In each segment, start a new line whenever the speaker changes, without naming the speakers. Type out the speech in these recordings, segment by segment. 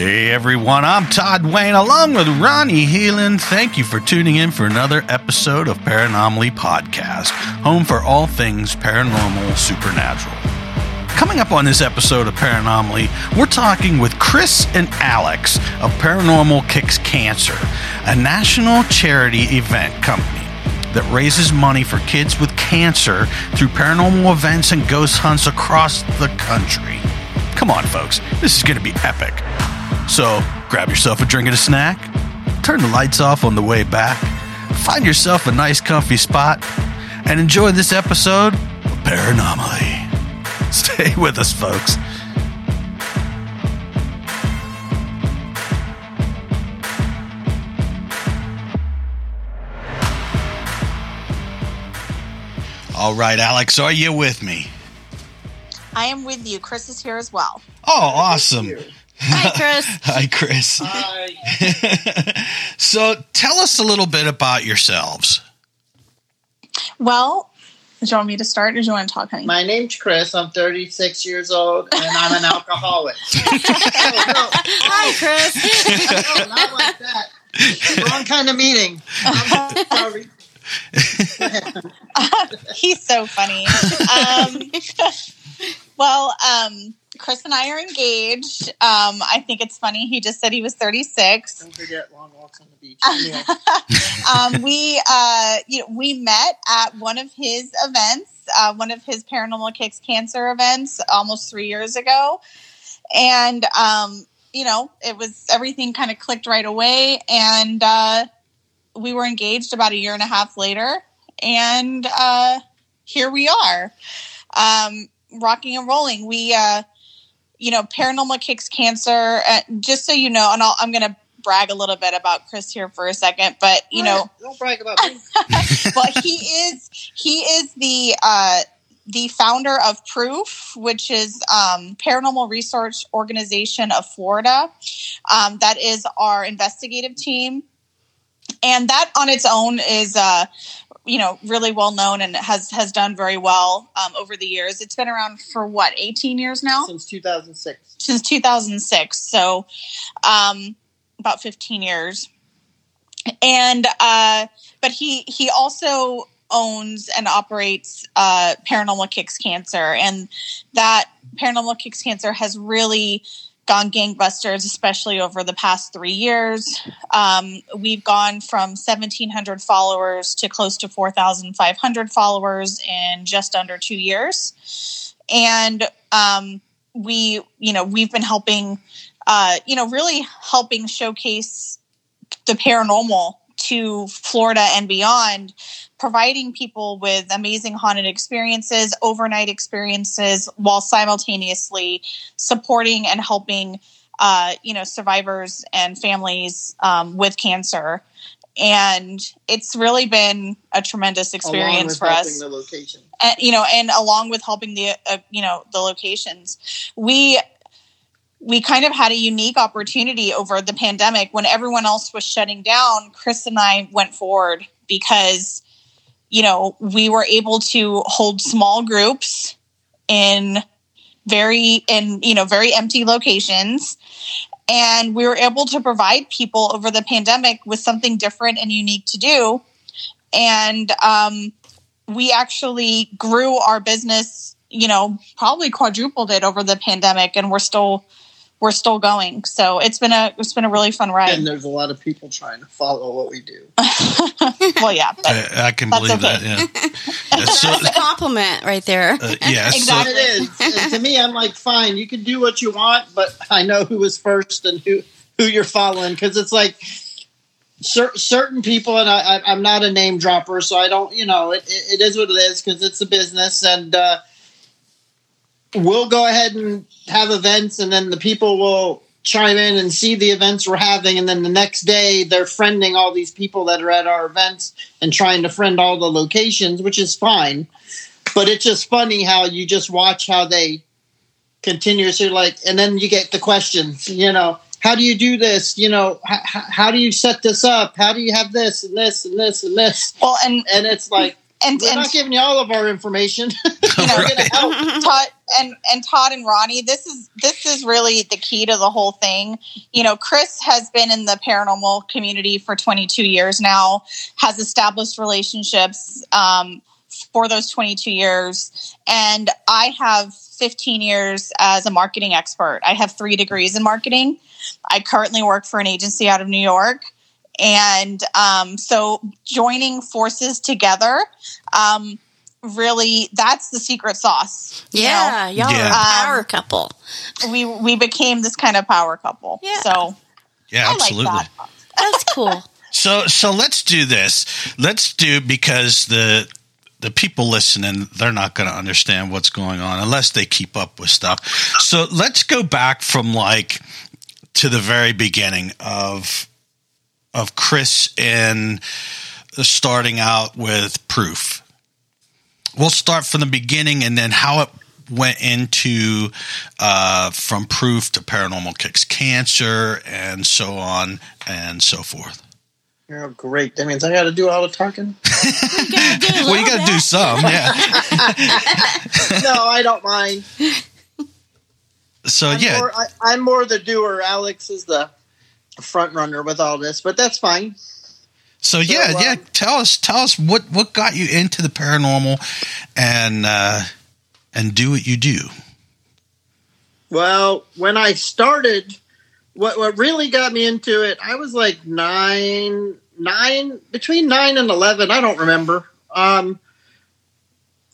Hey everyone, I'm Todd Wayne along with Ronnie Heelan. Thank you for tuning in for another episode of Paranomaly Podcast, home for all things paranormal, supernatural. Coming up on this episode of Paranomaly, we're talking with Chris and Alex of Paranormal Kicks Cancer, a national charity event company that raises money for kids with cancer through paranormal events and ghost hunts across the country. Come on, folks, this is going to be epic. So grab yourself a drink and a snack, turn the lights off on the way back, find yourself a nice, comfy spot, and enjoy this episode of Paranomaly. Stay with us, folks. All right, Alex, are you with me?
I am with you. Chris is here as well.
Oh, awesome.
Hi, Chris.
Hi, Chris.
Hi.
so, tell us a little bit about yourselves.
Well, do you want me to start or do you want to talk, honey?
My name's Chris. I'm 36 years old and I'm an alcoholic. oh,
Hi, Chris.
no, no, not like that. Wrong kind of meeting. I'm sorry.
He's so funny. Um, well, um, Chris and I are engaged. Um, I think it's funny. He just said he was 36.
Don't forget long walks on the beach. Yeah.
um, we uh, you know, we met at one of his events, uh, one of his Paranormal Kicks Cancer events, almost three years ago, and um, you know, it was everything kind of clicked right away, and uh, we were engaged about a year and a half later, and uh, here we are, um, rocking and rolling. We, uh, you know, Paranormal Kicks Cancer. Uh, just so you know, and I'll, I'm going to brag a little bit about Chris here for a second, but you know,
don't brag about me.
well, he is he is the uh, the founder of Proof, which is um, paranormal research organization of Florida. Um, that is our investigative team, and that on its own is. Uh, you know, really well known and has has done very well um, over the years. It's been around for what, eighteen years now?
Since 2006.
since 2006 so um about 15 years and uh but he he also owns and operates uh paranormal kicks cancer and that paranormal kicks cancer has really gone gangbusters especially over the past three years. Um, we've gone from 1700 followers to close to 4500 followers in just under two years. And um, we you know we've been helping uh, you know really helping showcase the paranormal to Florida and beyond, providing people with amazing haunted experiences, overnight experiences, while simultaneously supporting and helping uh, you know survivors and families um, with cancer. And it's really been a tremendous experience for us
The location.
and you know and along with helping the uh, you know the locations we we kind of had a unique opportunity over the pandemic when everyone else was shutting down chris and i went forward because you know we were able to hold small groups in very in you know very empty locations. And we were able to provide people over the pandemic with something different and unique to do. And um, we actually grew our business you know probably quadrupled it over the pandemic and we're still we're still going so it's been a it's been a really fun ride.
And there's a lot of people trying to follow what we do.
well yeah but
I, I can
That's
believe
okay.
that. Yeah. Yeah, so,
That's a compliment right there.
uh, yeah.
Exactly.
It is. And to me, I'm like, fine, you can do what you want, but I know who was first and who who you're following because it's like cer- certain people, and I, I, I'm not a name dropper, so I don't, you know, it, it, it is what it is because it's a business, and uh, we'll go ahead and have events, and then the people will chime in and see the events we're having, and then the next day they're friending all these people that are at our events and trying to friend all the locations, which is fine. But it's just funny how you just watch how they continuously like and then you get the questions you know how do you do this? You know h- h- how do you set this up? How do you have this and this and this and this?
Well and
and it's like
and,
we're
and
not giving you all of our information.
You know,
We're gonna help.
Todd, and and Todd and Ronnie, this is this is really the key to the whole thing. You know, Chris has been in the paranormal community for 22 years now, has established relationships um, for those 22 years, and I have 15 years as a marketing expert. I have three degrees in marketing. I currently work for an agency out of New York. And um, so joining forces together, um, really, that's the secret sauce. you know?
Yeah, y'all
Yeah.
are a power
Um,
couple.
we we became this kind of power couple.
Yeah.
So
Yeah,
I
absolutely.
like that.
That's cool.
So so let's do this. Let's do because the the people listening they're not going to understand what's going on unless they keep up with stuff. So let's go back from like to the very beginning of of Chris and starting out with proof. We'll start from the beginning and then how it went into uh, from proof to paranormal kicks cancer and so on and so forth.
Oh, great. That means I got to do all the talking.
well, you got to do some, yeah.
no, I don't mind.
So
I'm
yeah,
more, I, I'm more the doer. Alex is the front runner with all this, but that's fine.
So yeah,
um,
yeah. Tell us, tell us what what got you into the paranormal, and uh, and do what you do.
Well, when I started, what what really got me into it, I was like nine, nine between nine and eleven. I don't remember. Um,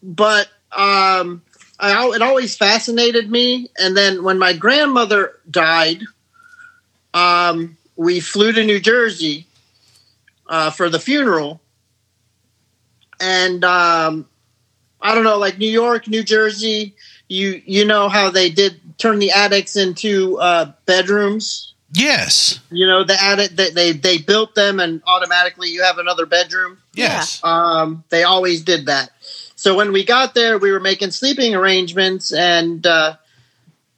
but um, I it always fascinated me. And then when my grandmother died, um, we flew to New Jersey uh, for the funeral, and um, I don't know, like New York, New Jersey you you know how they did turn the attics into uh, bedrooms.
Yes,
You know the attic that they they built them and automatically you have another bedroom.
yes,
Um, they always did that. So when we got there, we were making sleeping arrangements, and uh,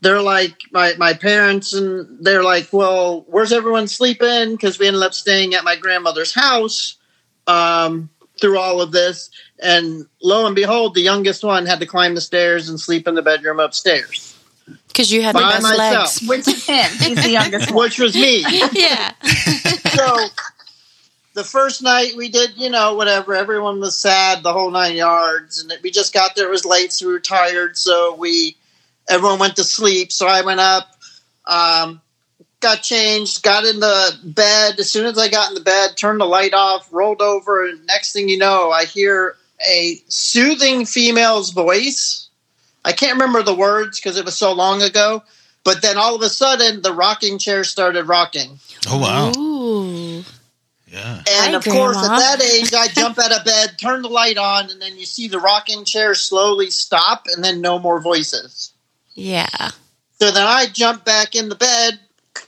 they're like my my parents, and they're like, "Well, where's everyone sleeping?" Because we ended up staying at my grandmother's house um, through all of this, and lo and behold, the youngest one had to climb the stairs and sleep in the bedroom upstairs,
Because you had the
By
best
myself.
legs.
which is him. He's the youngest one.
which was me.
Yeah.
so the first night we did, you know, whatever. Everyone was sad, the whole nine yards, and we just got there. It was late, so we were tired. So we, everyone went to sleep. So I went up, um, got changed, got in the bed. As soon as I got in the bed, turned the light off, rolled over, and next thing you know, I hear a soothing female's voice. I can't remember the words because it was so long ago. But then all of a sudden, the rocking chair started rocking.
Oh wow,
Ooh.
yeah,
And
Hi,
of course, at that age, I jump out of bed, turn the light on, and then you see the rocking chair slowly stop, and then no more voices.
Yeah.
So then I jump back in the bed,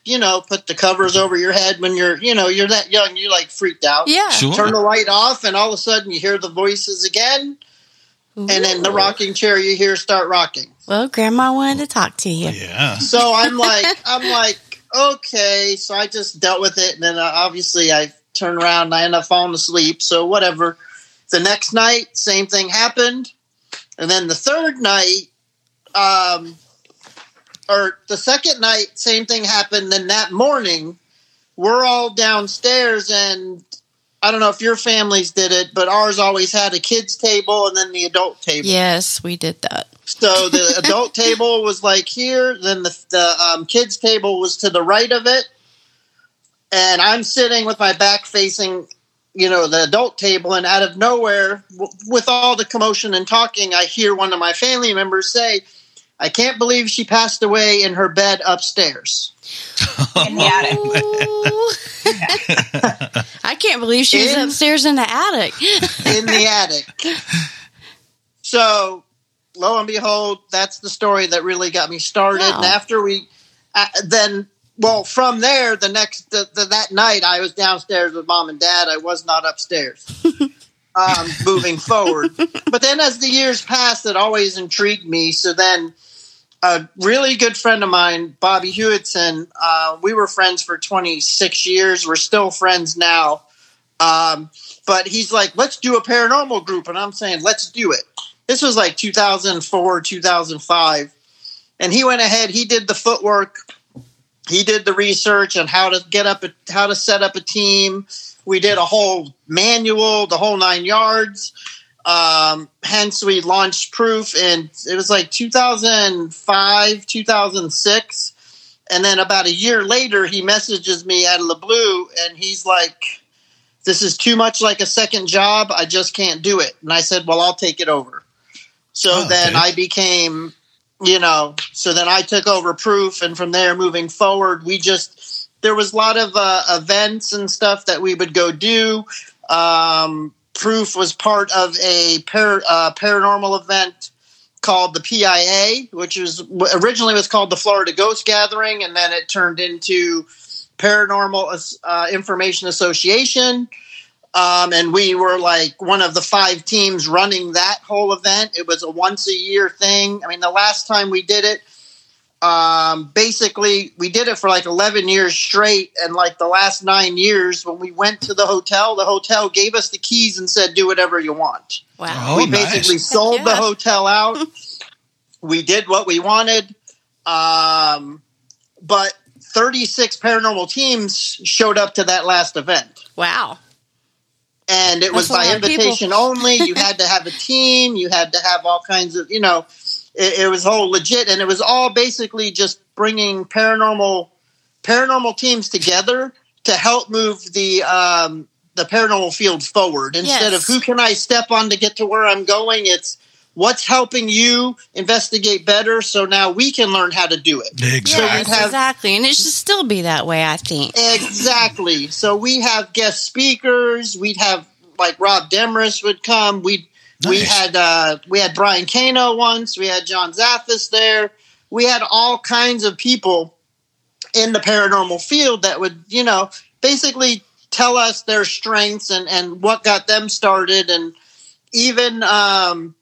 you know, put the covers over your head when you're, you know, you're that young, you're like freaked out.
Yeah.
sure.
Turn the light off, and all of a sudden you hear the voices again, and then the rocking chair you hear start rocking.
Well, Grandma wanted to talk to you.
Yeah,
So I'm like, I'm like, okay. So I just dealt with it, and then uh, obviously I turn around and I end up falling asleep. So whatever. The next night, same thing happened, and then the third night, um, or the second night, same thing happened. Then that morning, we're all downstairs, and I don't know if your families did it, but ours always had a kids table and then the adult table.
Yes, we did that.
So the adult table was like here, then the, the um, kids table was to the right of it, and I'm sitting with my back facing, you know, the adult table, and out of nowhere, w- with all the commotion and talking, I hear one of my family members say, "I can't believe she passed away in her bed upstairs."
in the attic.
Ooh. I can't believe she was
In-
upstairs in the attic.
in the attic. So, lo and behold, that's the story that really got me started.
Wow.
And after we, uh, then, well, from there, the next the, the, that night, I was downstairs with mom and dad. I was not upstairs. um, moving forward, but then as the years passed, it always intrigued me. So then. A really good friend of mine, Bobby Hewitson, uh, we were friends for 26 years. We're still friends now. Um, but he's like, let's do a paranormal group. And I'm saying, let's do it. this was like 2004, 2005. And he went ahead, he did the footwork, he did the research on how to get up, a, how to set up a team. We did a whole manual, the whole nine yards. Um, hence, we launched Proof, and it was like 2005, 2006. And then about a year later, he messages me out of the blue, and he's like, "This is too much like a second job. I just can't do it." And I said, "Well, I'll take it over." So
Oh,
then
okay.
I became, you know, so then I took over Proof, and from there, moving forward, we just there was a lot of uh, events and stuff that we would go do. Um, Proof was part of a uh, paranormal event called the PIA, which was originally was called the Florida Ghost Gathering, and then it turned into Paranormal uh, Information Association. Um, and we were like one of the five teams running that whole event. It was a once a year thing. I mean, the last time we did it, um, basically we did it for like 11 years straight. And like the last nine years, when we went to the hotel, the hotel gave us the keys and said, do whatever you want
Wow.
Oh,
we
nice.
basically sold the hotel out. we did what we wanted. Um, but 36 paranormal teams showed up to that last event.
Wow.
And it was
That's a
by
lot people.
invitation only. You had to have a team. You had to have all kinds of, you know, it, it was all legit. And it was all basically just bringing paranormal paranormal teams together to help move the um, the paranormal field forward instead
Yes.
of who can I step on to get to where I'm going. It's what's helping you investigate better, so now we can learn how to do it.
Exactly.
Yes,
have-
exactly. And it should still be that way, I think.
Exactly. So we have guest speakers. We'd have like Rob Demarest would come. We we had uh, we had Brian Cano once. We had John Zaffis there. We had all kinds of people in the paranormal field that would you know basically tell us their strengths and and what got them started and even um,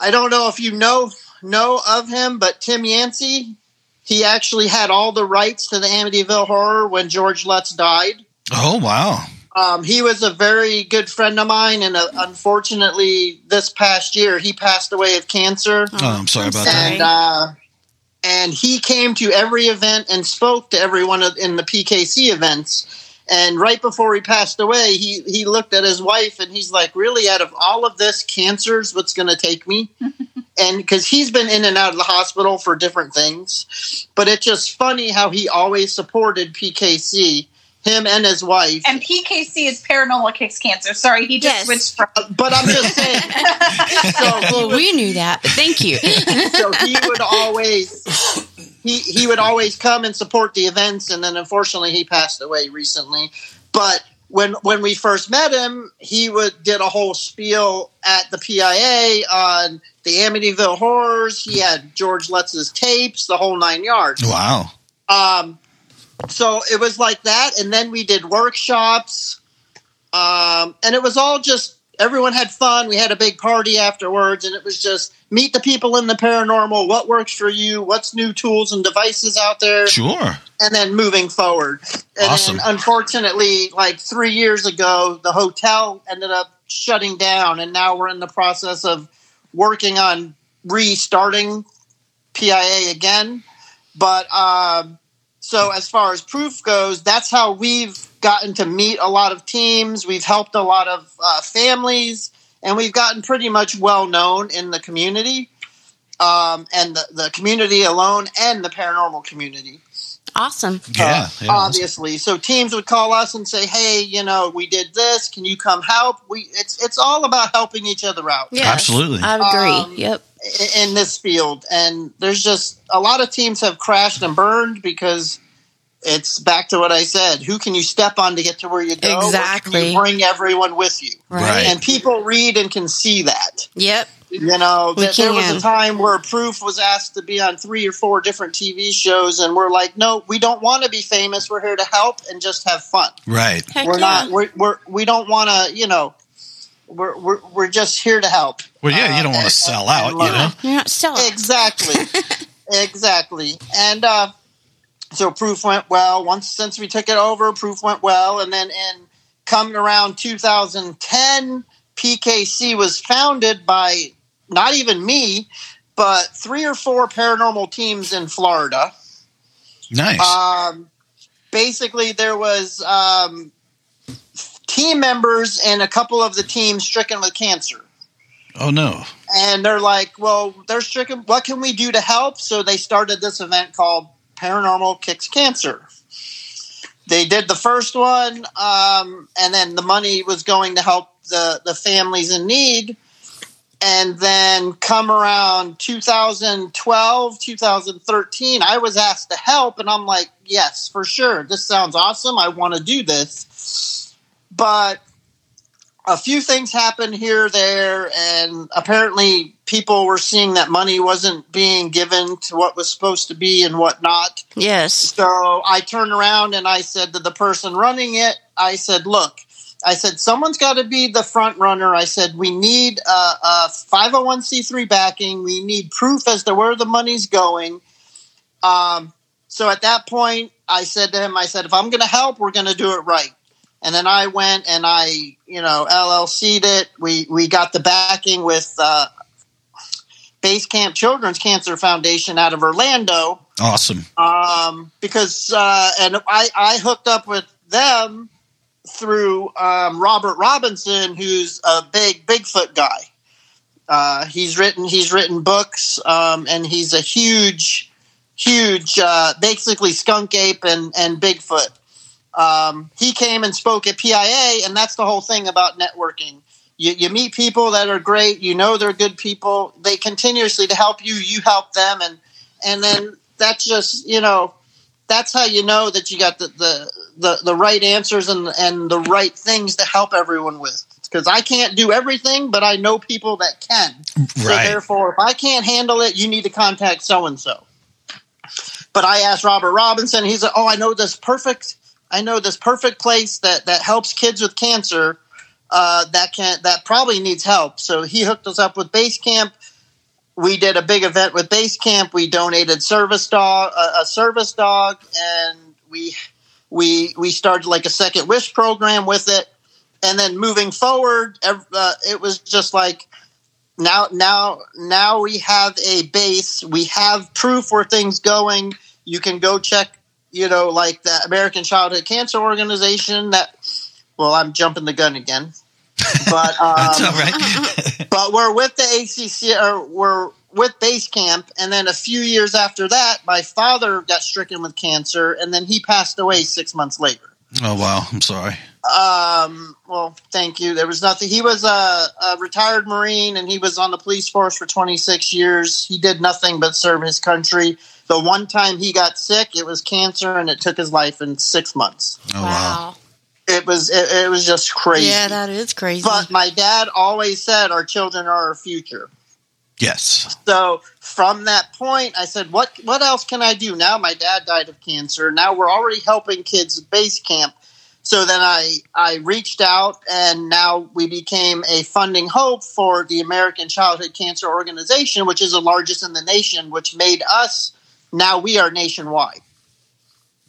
I don't know if you know know of him, but Tim Yancey, he actually had all the rights to the Amityville Horror when George Lutz died.
Oh wow.
Um, he was a very good friend of mine, and uh, unfortunately, this past year he passed away of cancer.
Oh, I'm sorry about
sorry.
that.
And uh, and he came to every event and spoke to everyone in the PKC events. And right before he passed away, he he looked at his wife and he's like, "Really, out of all of this, cancer's what's going to take me." and because he's been in and out of the hospital for different things, but it's just funny how he always supported PKC, him and his wife.
And PKC is paranormal kicks cancer. Sorry, he just
Yes.
switched from.
but I'm just saying. so
Well,
was-
we knew that, but thank you.
so he would always he he would always come and support the events and then unfortunately he passed away recently but when when we first met him he would did a whole spiel at the PIA on the Amityville horrors he had George Lutz's tapes the whole nine yards
Wow.
um, so it was like that, and then we did workshops, um, and it was all just everyone had fun. We had a big party afterwards, and it was just meet the people in the paranormal. What works for you? What's new tools and devices out there?
Sure.
and then moving forward. And
Awesome.
unfortunately, like three years ago, the hotel ended up shutting down, and now we're in the process of working on restarting PIA again. But um, so as far as proof goes, that's how we've gotten to meet a lot of teams. We've helped a lot of uh, families, and we've gotten pretty much well known in the community. Um, and the, the community alone and the paranormal community
Awesome.
Yeah.
uh,
yeah.
obviously. So teams would call us and say, "Hey, you know, we did this. Can you come help?" We it's it's all about helping each other out
Yes,
Absolutely.
I agree.
Um,
yep.
in this field. And there's just a lot of teams have crashed and burned because it's back to what I said. Who can you step on to get to where you go? Or can
Exactly.
you bring everyone with you.
Right.
Right.
And people read and can see that.
Yep.
You know, th- there was a time where Proof was asked to be on three or four different TV shows, and we're like, no, we don't want to be famous. We're here to help and just have fun.
right.
Heck
we're
yeah.
not we're, we're we don't want to you know we're, we're we're just here to help
Well, yeah, you
Uh,
don't want to sell
and
out, you know?
You're not selling.
exactly exactly and uh so proof went well once since we took it over proof went well and then in coming around 2010 pkc was founded by not even me, but three or four paranormal teams in Florida.
Nice.
Um, basically, there was um, team members and a couple of the teams stricken with cancer.
oh no.
And they're like, well, they're stricken. What can we do to help? So they started this event called Paranormal Kicks Cancer. They did the first one, um, and then the money was going to help the, the families in need. And then come around 2012, 2013, I was asked to help, and I'm like, yes, for sure. This sounds awesome. I want to do this. But a few things happened here, there, and apparently people were seeing that money wasn't being given to what was supposed to be and whatnot.
Yes.
So I turned around and I said to the person running it, I said, look, I said, someone's got to be the front runner. I said, we need a, a 501c3 backing. We need proof as to where the money's going. Um, so at that point, I said to him, I said, if I'm going to help, we're going to do it right. And then I went and I, you know, LLC'd it. We, we got the backing with uh, Base Camp Children's Cancer Foundation out of Orlando
Awesome.
um, because uh, and I, I hooked up with them through um, Robert Robinson, who's a big Bigfoot guy. Uh, he's written he's written books, um, and he's a huge, huge, uh, basically skunk ape and and Bigfoot. Um, he came and spoke at PIA, and that's the whole thing about networking. You, you meet people that are great. You know they're good people. They continuously to help you. You help them, and and then that's just you know that's how you know that you got the the, the, the right answers and and the right things to help everyone with because I can't do everything, but I know people that can. So therefore, if I can't handle it, you need to contact so and so. But I asked Robert Robinson. He's like, "Oh, I know this perfect. I know this perfect place that that helps kids with cancer. Uh, that can that probably needs help." So he hooked us up with Base Camp. We did a big event with Base Camp. We donated service dog a, a service dog, and we we we started like a second wish program with it. And then moving forward, uh, it was just like now now now we have a base we have proof where things going you can go check you know like the american childhood cancer organization that well i'm jumping the gun again but um,
right.
but we're with the acc or we're with base camp and then a few years after that my father got stricken with cancer and then he passed away six months later
oh wow. I'm sorry.
Um, well, thank you. There was nothing. He was a, a retired Marine and he was on the police force for 26 years. He did nothing but serve his country. The one time he got sick, it was cancer and it took his life in six months.
Oh wow.
It was it, it was just crazy.
Yeah, that is crazy.
but my dad always said our children are our future.
Yes.
So from that point, I said, "What what else can I do?" Now my dad died of cancer. Now we're already helping kids at base camp. So then I I reached out, and now we became a funding hope for the American Childhood Cancer Organization, which is the largest in the nation, which made us now we are nationwide.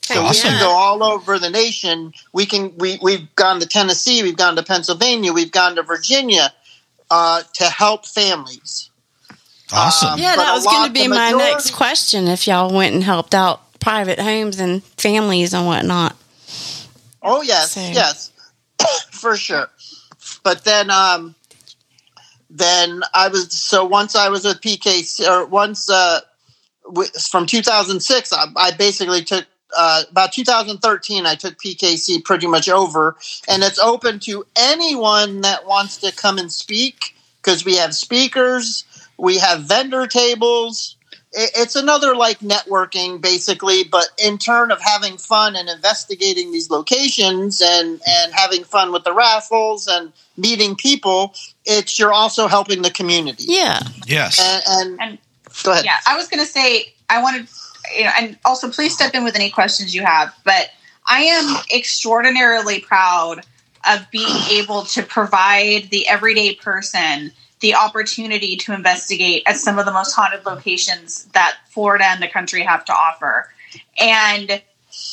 Hey,
So we can go all over the nation. We can we we've gone to Tennessee, we've gone to Pennsylvania, we've gone to Virginia uh, to help families.
Awesome.
Um,
yeah, that was going to be my
majority-
next question. If y'all went and helped out private homes and families and whatnot.
Oh yes,
Same.
yes, for sure. But then, um, then I was so once I was with PKC or once uh, w- from 2006, I, I basically took. Uh, about 2013, I took PKC pretty much over, and it's open to anyone that wants to come and speak because we have speakers, we have vendor tables, it's another like networking basically but in turn of having fun and investigating these locations and and having fun with the raffles and meeting people it's you're also helping the community
Yeah.
Yes.
and, and,
And-
go ahead
Yeah, I was going to say I wanted, you know, and also please step in with any questions you have. But I am extraordinarily proud of being able to provide the everyday person the opportunity to investigate at some of the most haunted locations that Florida and the country have to offer. And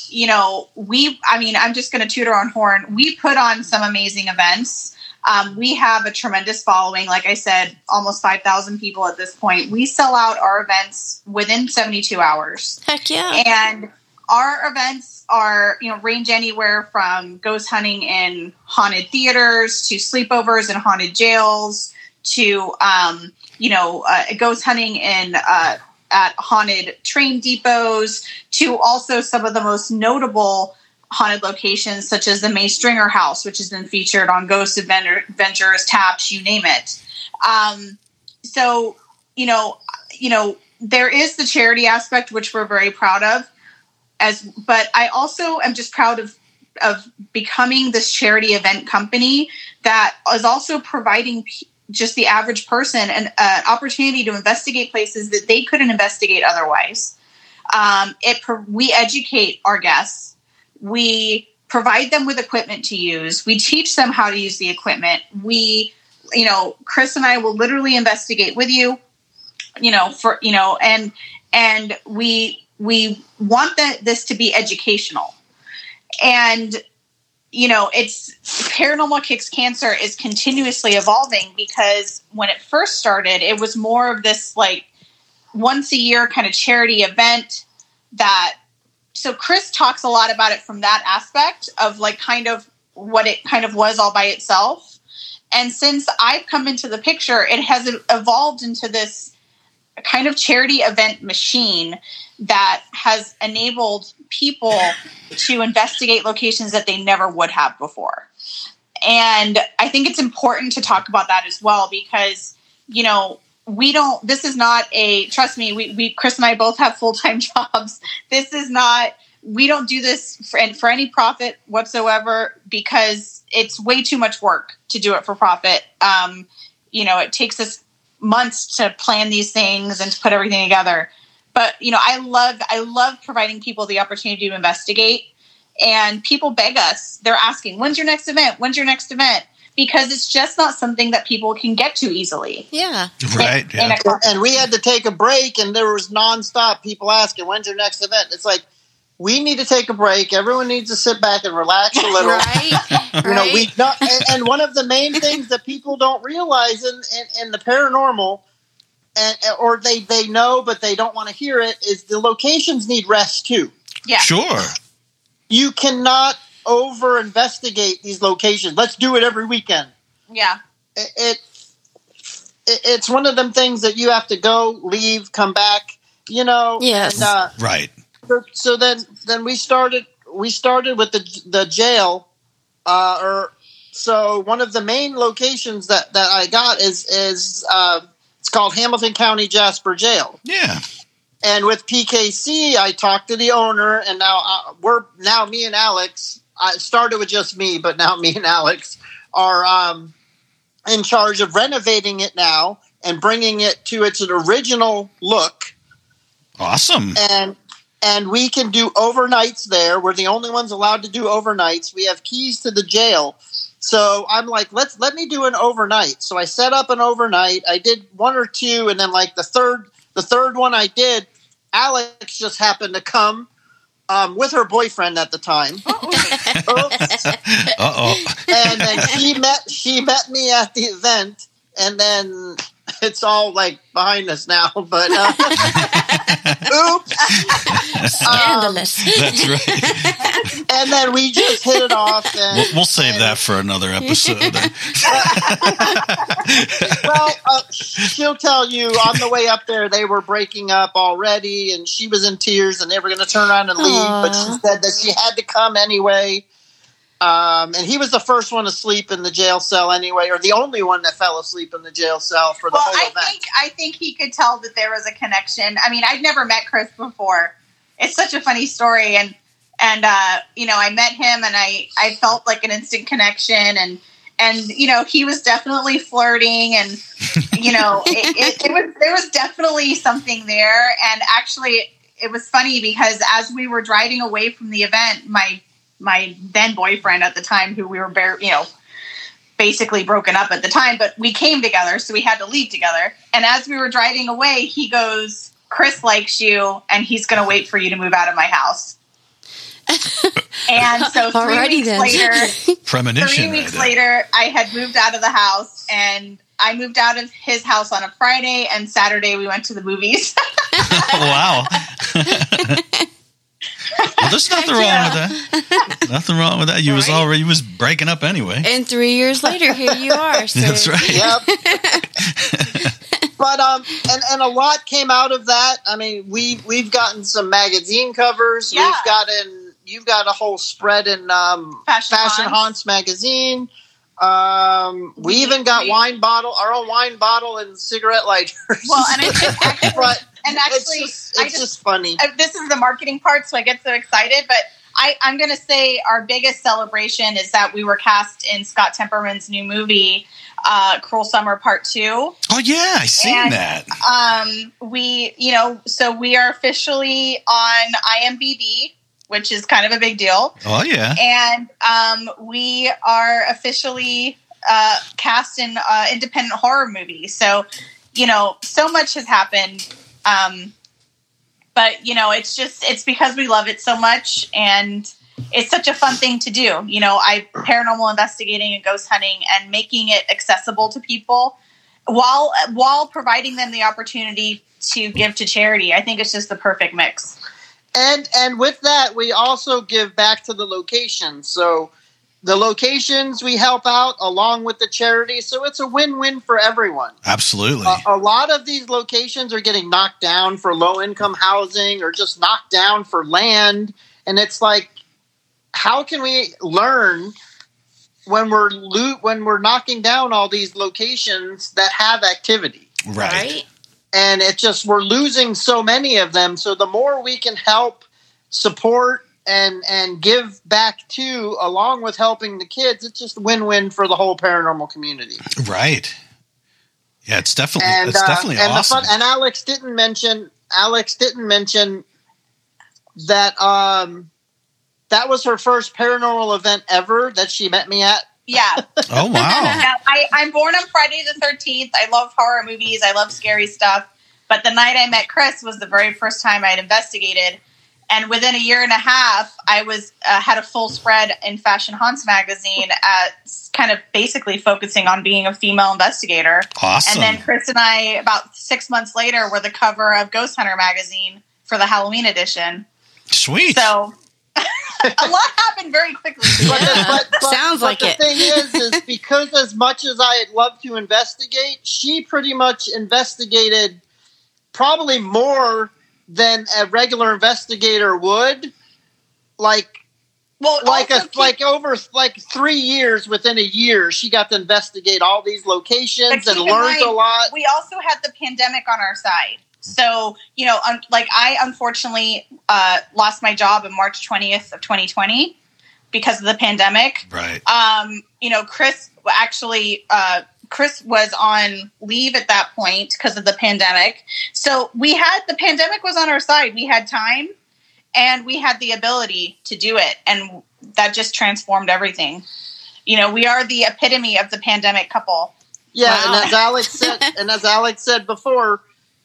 you know, we, I mean, I'm just going to toot our own horn. We put on some amazing events. Um, we have a tremendous following. Like I said, almost 5,000 people at this point. We sell out our events within 72 hours.
Heck yeah.
And our events are, you know, range anywhere from ghost hunting in haunted theaters to sleepovers in haunted jails to, um, you know, uh, ghost hunting in uh, at haunted train depots to also some of the most notable haunted locations, such as the May Stringer House, which has been featured on Ghost Adventures, Taps, you name it. Um, so, you know, you know, there is the charity aspect, which we're very proud of. As, but I also am just proud of of becoming this charity event company that is also providing just the average person an uh, opportunity to investigate places that they couldn't investigate otherwise. Um, it we educate our guests. We provide them with equipment to use. We teach them how to use the equipment. We, you know, Chris and I will literally investigate with you. You know, for you know, and and we we want that this to be educational, and you know, it's paranormal kicks cancer is continuously evolving because when it first started, it was more of this like once a year kind of charity event that so Chris talks a lot about it from that aspect of like kind of what it kind of was all by itself. And since I've come into the picture, it has evolved into this kind of charity event machine that has enabled people to investigate locations that they never would have before. And I think it's important to talk about that as well because, you know, we don't, this is not a, trust me, we, we Chris and I both have full time jobs. This is not, we don't do this for, and for any profit whatsoever because it's way too much work to do it for profit. Um, you know, it takes us months to plan these things and to put everything together but you know i love i love providing people the opportunity to investigate. And people beg us they're asking when's your next event? When's your next event? Because it's just not something that people can get to easily.
Yeah.
Right
in,
yeah.
in
and we had to take a break and there was nonstop people asking when's your next event? It's like we need to take a break. Everyone needs to sit back and relax a little.
Right
you know we not, and, and one of the main things that people don't realize in, in, in the paranormal and or they they know but they don't want to hear it is the locations need rest too
yeah
Sure.
you cannot over investigate these locations let's do it every weekend
yeah
it, it it- it's one of them things that you have to go leave come back you know
Yes.
and, uh,
Right.
so, so then then we started we started with the the jail uh or so one of the main locations that that i got is is uh it's called hamilton county jasper jail
Yeah.
and with pkc i talked to the owner and now uh, we're now me and alex i started with just me but now me and alex are um in charge of renovating it now and bringing it to its original look
Awesome.
and and we can do overnights there. We're the only ones allowed to do overnights. We have keys to the jail. So I'm like, let's let me do an overnight. So I set up an overnight. I did one or two, and then like the third the third one I did, Alex just happened to come um, with her boyfriend at the time.
Uh oh.
and then she met she met me at the event, and then it's all like behind us now. But uh, oops.
Scandalous.
That's right.
and then we just hit it off. And,
We'll, we'll save that for another episode.
well, uh, she'll tell you on the way up there they were breaking up already, and she was in tears, and they were going to turn around and leave, but she said that she had to come anyway. Um, and he was the first one to sleep in the jail cell anyway, or the only one that fell asleep in the jail cell for the
well
whole
i
event.
think i think he could tell that there was a connection. I mean i'd never met chris before. It's such a funny story. And and uh you know i met him and i i felt like an instant connection. And and you know he was definitely flirting and you know it, it, it was there was definitely something there. And actually it was funny because as we were driving away from the event my my then boyfriend at the time who we were bare you know basically broken up at the time but we came together so we had to leave together and as we were driving away he goes chris likes you and he's going to wait for you to move out of my house and so three
Alrighty
weeks
then.
later,
Premonition.
three weeks
there.
later, I had moved out of the house, and I moved out of his house on a Friday, and Saturday we went to the movies.
wow. Well, there's nothing wrong with that. Nothing wrong with that. You was already you was breaking up anyway.
and three years later, here you are. So
That's right.
Yep. but um, and and a lot came out of that. I mean, we we've gotten some magazine covers.
Yeah.
We've gotten you've got a whole spread in um,
Fashion
Fashion
Haunts.
Haunts magazine. Um, we,
We-
even got
we-
wine bottle, our own wine bottle and cigarette lighters.
well, and I,
but
and
it's
actually,
just,
I
it's
just
just funny.
uh, this is the marketing part, so I get so excited. But I, I'm going to say our biggest celebration is that we were cast in Scott Temperman's new movie, uh, "Cruel Summer Part 2.
Oh yeah, I seen
And-
that.
Um, we, you know, so we are officially on IMDb, which is kind of a big deal,
Oh yeah.
and um, we are officially uh, cast in uh, independent horror movie. So, you know, so much has happened. Um, but you know, it's just it's because we love it so much, and it's such a fun thing to do. You know, I paranormal investigating and ghost hunting and making it accessible to people while while providing them the opportunity to give to charity. I think it's just the perfect mix.
and and with that we also give back to the location. so the locations we help out along with the charity. So it's a win-win for everyone.
Absolutely.
a, a lot of these locations are getting knocked down for low income housing or just knocked down for land. And it's like how can we learn when we're lo- when we're knocking down all these locations that have activity?
Right.
and it just we're losing so many of them. So the more we can help support and and give back to along with helping the kids it's just a win-win for the whole paranormal community
Right. Yeah, it's definitely
and
it's
uh,
definitely
and
awesome.
the fun and alex didn't mention alex didn't mention that um that was her first paranormal event ever that she met me at
Yeah.
oh wow.
Yeah, I, I'm born on Friday the 13th. I love horror movies. I love scary stuff. But the night I met Chris was the very first time I'd investigated. And within a year and a half, I was uh, had a full spread in Fashion Haunts magazine, at kind of basically focusing on being a female investigator.
Awesome.
And then Chris and I, about six months later, were the cover of Ghost Hunter magazine for the Halloween edition.
Sweet.
So a lot happened very quickly.
But, the, but, but,
Sounds
but
like
the
it.
thing is, is because as much as I love to investigate, she pretty much investigated probably more than a regular investigator would. Like,
Well,
like
also
a
keep-
like over like three years within a year, she got to investigate all these locations and
keep in
learned a lot.
we also had the pandemic on our side. So, you know, un- like I unfortunately uh, lost my job in March 20th of 2020 because of the pandemic.
right.
Um, you know, Chris actually, uh, Chris was on leave at that point because of the pandemic. So we had the pandemic was on our side. We had time and we had the ability to do it. And that just transformed everything. You know, we are the epitome of the pandemic couple.
Yeah,
Wow.
and as Alex said, and as Alex said before,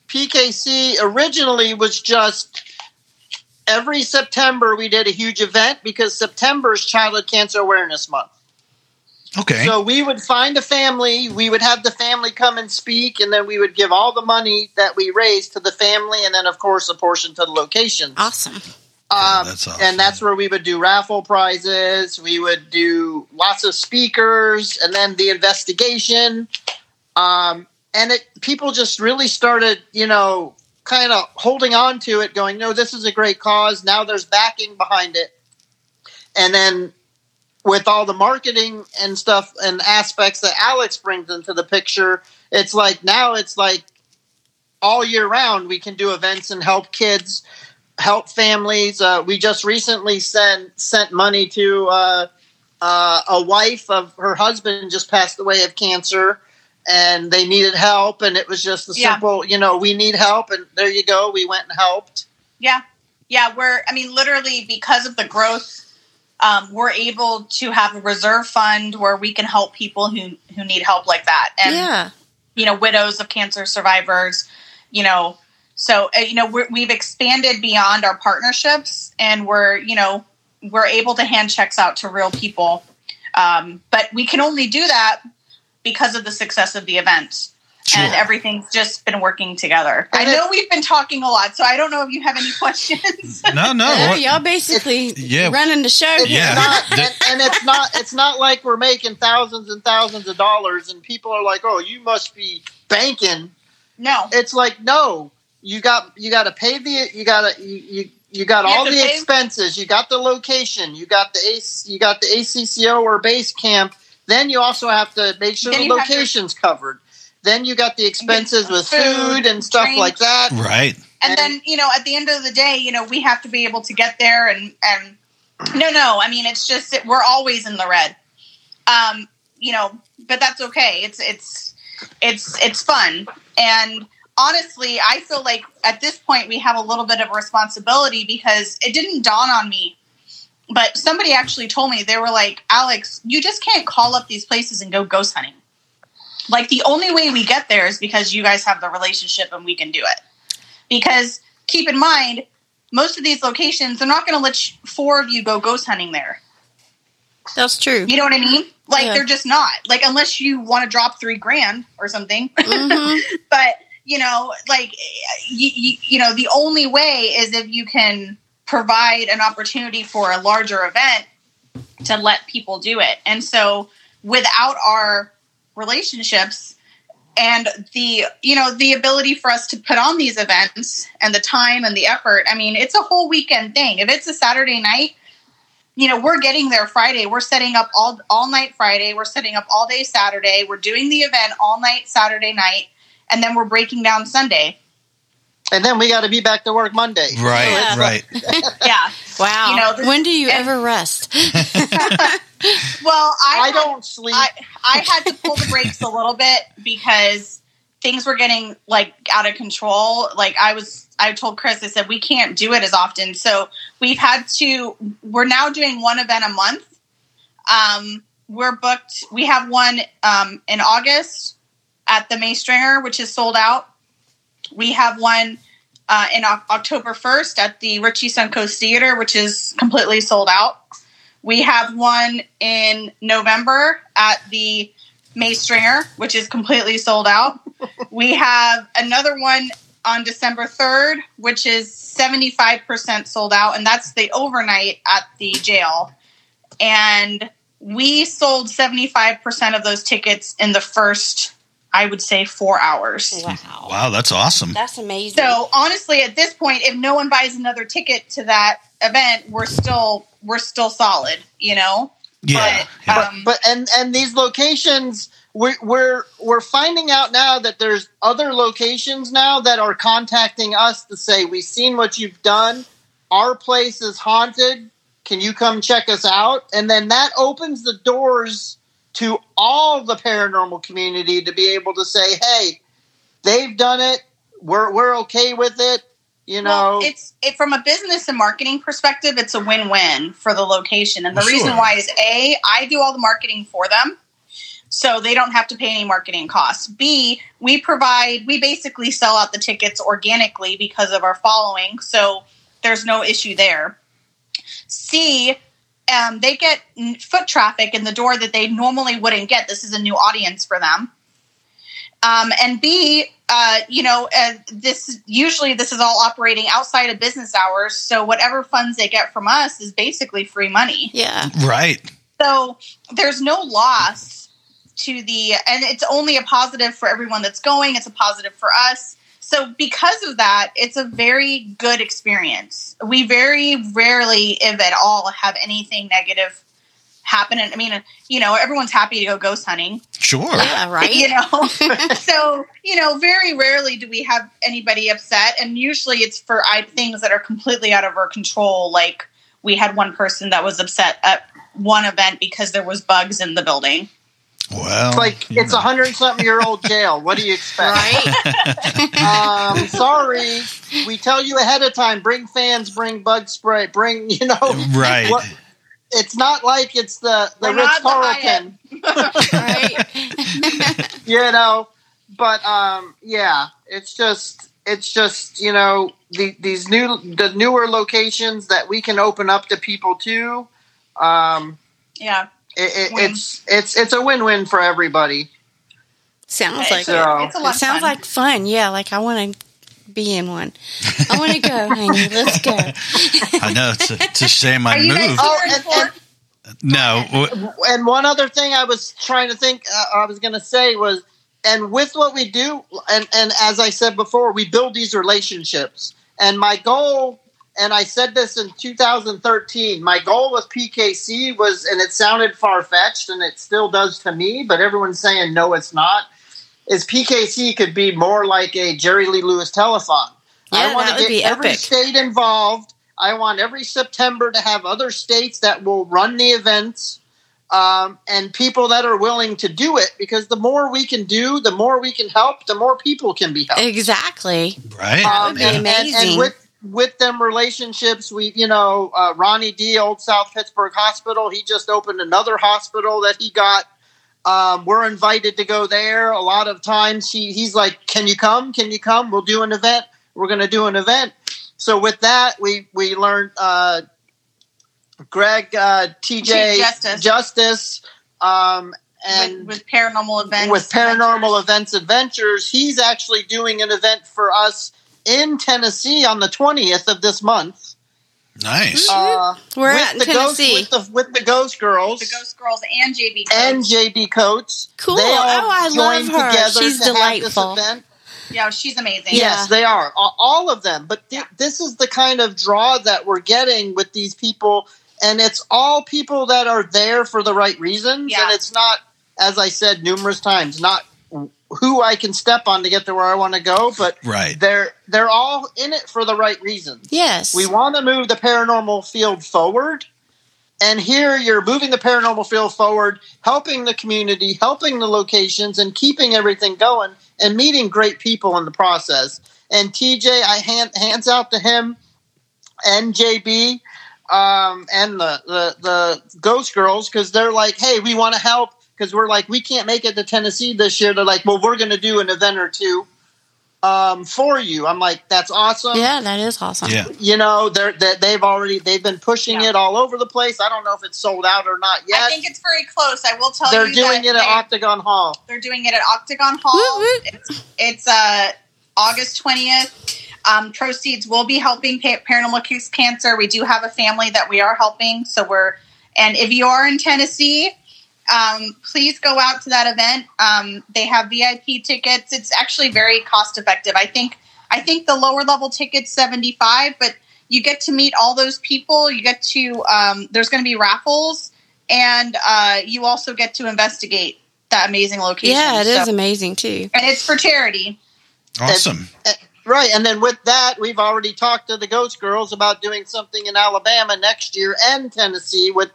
PKC originally was just every September we did a huge event because September is Childhood Cancer Awareness Month.
Okay.
So we would find a family, we would have the family come and speak, and then we would give all the money that we raised to the family, and then of course a portion to the location.
Awesome.
Um,
that's awesome.
And that's where we would do raffle prizes. We would do lots of speakers, and then the investigation. Um, and it people just really started, you know, kind of holding on to it, going, "No, this is a great cause." Now there's backing behind it, and then with all the marketing and stuff and aspects that Alex brings into the picture, it's like now it's like all year round we can do events and help kids help families. Uh, we just recently sent sent money to uh, uh, a wife of her husband just passed away of cancer, and they needed help. And it was just a
Yeah.
simple, you know, we need help, and there you go. We went and helped.
Yeah. Yeah. We're, I mean, literally because of the growth, um, we're able to have a reserve fund where we can help people who, who need help like that. And,
yeah.
you know, widows of cancer survivors, you know, so, uh, you know, we're, we've expanded beyond our partnerships and we're, you know, we're able to hand checks out to real people. Um, but we can only do that because of the success of the event.
Sure.
And everything's just been working together. I know
it-
we've been talking a lot, so I don't know if you have any questions.
no, no.
Yeah, y'all basically
Yeah.
running the show.
It's
Yeah.
not, and, and it's not. It's not like we're making thousands and thousands of dollars, and people are like, "Oh, you must be banking."
no.
It's like, no, you got you got to pay the you got to you, you you got
You
all the
pay-
expenses. You got the location. You got the AC, you got the ACCO or base camp. Then you also have to make sure
Then
the
you have to-
location's covered. Then you got the expenses with
food,
food and stuff
drinks.
like that.
right.
and then you know at the end of the day you know we have to be able to get there and and no no i mean it's just that we're always in the red um you know but that's okay it's it's it's it's fun and honestly i feel like at this point we have a little bit of a responsibility because it didn't dawn on me but somebody actually told me they were like alex you just can't call up these places and go ghost hunting like the only way we get there is because you guys have the relationship and we can do it. Because keep in mind most of these locations they're not going to let four of you go ghost hunting there.
That's true.
you know what i mean? Like
Yeah.
they're just not. Like unless you want to drop three grand or something.
Hmm
but you know like you, you, you know the only way is if you can provide an opportunity for a larger event to let people do it. And so without our relationships and the you know the ability for us to put on these events and the time and the effort. I mean it's a whole weekend thing. If it's a saturday night you know we're getting there friday. We're setting up all all night friday. We're setting up all day saturday. We're doing the event all night saturday night and then we're breaking down sunday
And then we got to be back to work Monday.
Right.
Yeah.
Right.
yeah
Wow.
You know, this-
when do you
and-
ever rest?
well i,
I
had-
don't sleep.
I, I had to pull the brakes a little bit because things were getting like out of control. Like I was, I told Chris, I said we can't do it as often, so we've had to. We're now doing one event a month. Um, we're booked. We have one um, in August at the Maystringer, which is sold out. We have one uh, in Oc- October first at the Richey Suncoast Theater, which is completely sold out. We have one in November at the May Stringer, which is completely sold out. we have another one on December 3rd, which is 75% sold out, and that's the overnight at the jail. And we sold 75% of those tickets in the first, I would say, four hours.
Wow.
Wow, that's awesome.
That's amazing.
So honestly, at this point, if no one buys another ticket to that event, we're still we're still solid, you know.
Yeah.
But,
yeah.
um,
but and and these locations we're we're we're finding out now that there's other locations now that are contacting us to say we've seen what you've done our place is haunted can you come check us out and then that opens the doors to all the paranormal community to be able to say hey they've done it we're we're okay with it you know
Well, it's it from a business and marketing perspective, it's a win-win for the location. And the
Well,
reason
sure.
why is A, I do all the marketing for them. So they don't have to pay any marketing costs. B, we provide we basically sell out the tickets organically because of our following. So there's no issue there. C, um, they get foot traffic in the door that they normally wouldn't get. This is a new audience for them. Um, and B, uh, you know, uh, this usually this is all operating outside of business hours. So whatever funds they get from us is basically free money.
yeah.
Right.
So there's no loss to the, and it's only a positive for everyone that's going. It's a positive for us. So because of that, it's a very good experience. We very rarely, if at all, have anything negative happen. And I mean, you know, everyone's happy to go ghost hunting
Sure.
Yeah, right?
you know so you know very rarely do we have anybody upset and usually it's for I, things that are completely out of our control like we had one person that was upset at one event because there was bugs in the building
Well,
it's like it's a hundred something year old jail what do you expect
right?
um, sorry. We tell you ahead of time. Bring fans. Bring bug spray. Bring you know.
Right.
What, it's not like it's the the
We're
Ritz Carlton.
right.
You know, but um, yeah, it's just it's just you know the, these new the newer locations that we can open up to people too. Um,
Yeah.
It, it, it's it's it's a win win for everybody.
Sounds like
So-
it's a
it
lot
sounds
fun.
like fun. Yeah, like I want to be in one. I want to go, honey. Let's go.
I know it's a, it's a shame I
Are you guys
moved.
Oh, and- and-
No,
And one other thing I was trying to think, uh, I was going to say was, and with what we do, and, and as I said before, we build these relationships. And my goal, and I said this in 2013, my goal with PKC was, and it sounded far fetched, and it still does to me, but everyone's saying no, it's not. Is PKC could be more like a Jerry Lee Lewis telethon.
Yeah,
wanna
that would be
every
epic.
state involved. I want every September to have other states that will run the events um, and people that are willing to do it because the more we can do, the more we can help, the more people can be helped.
Exactly.
right?
That would be
and, and- and
amazing.
with with them relationships, we you know uh, Ronnie D, Old South Pittsburgh Hospital. He just opened another hospital that he got. Um, we're invited to go there. A lot of times he he's like, "Can you come? Can you come? We'll do an event. We're going to do an event." So with that, we we learned uh, Greg uh, TJ
Justice.
Justice, um, and
with, with paranormal events.
with paranormal events adventures he's actually doing an event for us in tennessee on the 20th of this month
nice.
uh,
We're
with
at in
the ghost
Tennessee.
with the, with the ghost girls
the Ghost Girls and JB.
and jb coates
Cool.
they all
Oh, I
joined
love her.
together
She's
to have this
delightful.
event.
yeah, she's amazing.
Yeah.
Yes, they are. All of them. But th- this is the kind of draw that we're getting with these people. And it's all people that are there for the right reasons.
Yeah.
And it's not, as I said numerous times, not who I can step on to get to where I want to go, but
right.
they're they're all in it for the right reasons.
Yes.
We want to move the paranormal field forward. And here you're moving the paranormal field forward, helping the community, helping the locations, and keeping everything going and meeting great people in the process. And TJ, I hand, hands out to him and JB um, and the, the, the Ghost Girls because they're like, hey, we want to help because we're like, we can't make it to Tennessee this year. They're like, well, we're going to do an event or two um, for you. I'm like, that's awesome
yeah, that is awesome.
Yeah.
you know they're they, they've already they've been pushing
Yeah.
it all over the place i don't know if it's sold out or not yet
I think it's very close. I will tell you.
they're doing
that
it at
they-
octagon hall
They're doing it at Octagon Hall.
Woo, woo.
It's, it's uh, August 20th. Um, proceeds will be helping pa- Paranormal Case Cancer. We do have a family that we are helping. So we're, and if you are in Tennessee, um, please go out to that event. Um, they have VIP tickets. It's actually very cost effective. I think, I think the lower level ticket's 75, but you get to meet all those people. You get to, um, there's going to be raffles and uh, you also get to investigate that amazing location.
Yeah, it is
So-
amazing too.
and it's for charity.
Awesome.
right and then with that we've already talked to the ghost girls about doing something in alabama next year and tennessee with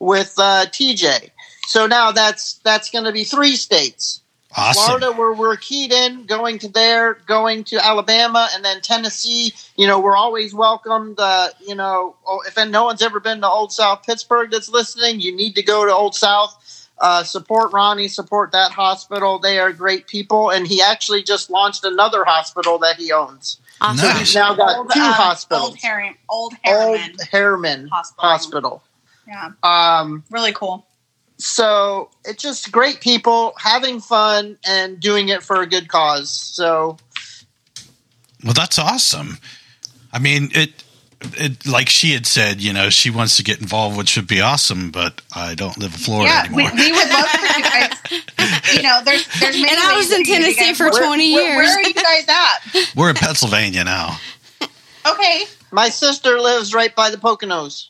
with uh, tj so now that's that's going to be three states
Awesome.
Florida, where we're keyed in, going to there, going to Alabama, and then Tennessee. You know, we're always welcomed. Uh, you know, oh, if no one's ever been to Old South Pittsburgh that's listening, you need to go to Old South. Uh, support Ronnie, support that hospital. They are great people, and he actually just launched another hospital that he owns.
Awesome.
Nice.
He's now got
Old,
two
um,
hospitals.
Old Harriman. Old
Old
Harriman.
Harriman
Hospital.
Hospital.
Yeah,
Um,
really cool.
So it's just great people having fun and doing it for a good cause. So
Well, that's awesome. I mean, it, it, like she had said, you know, she wants to get involved, which would be awesome, but I don't live in Florida
yeah,
anymore.
we would love for you guys. You know, there's there's many
And I was in Tennessee for
where-
20
where- Where are you guys at?
We're in Pennsylvania now.
Okay,
my sister lives right by the Poconos,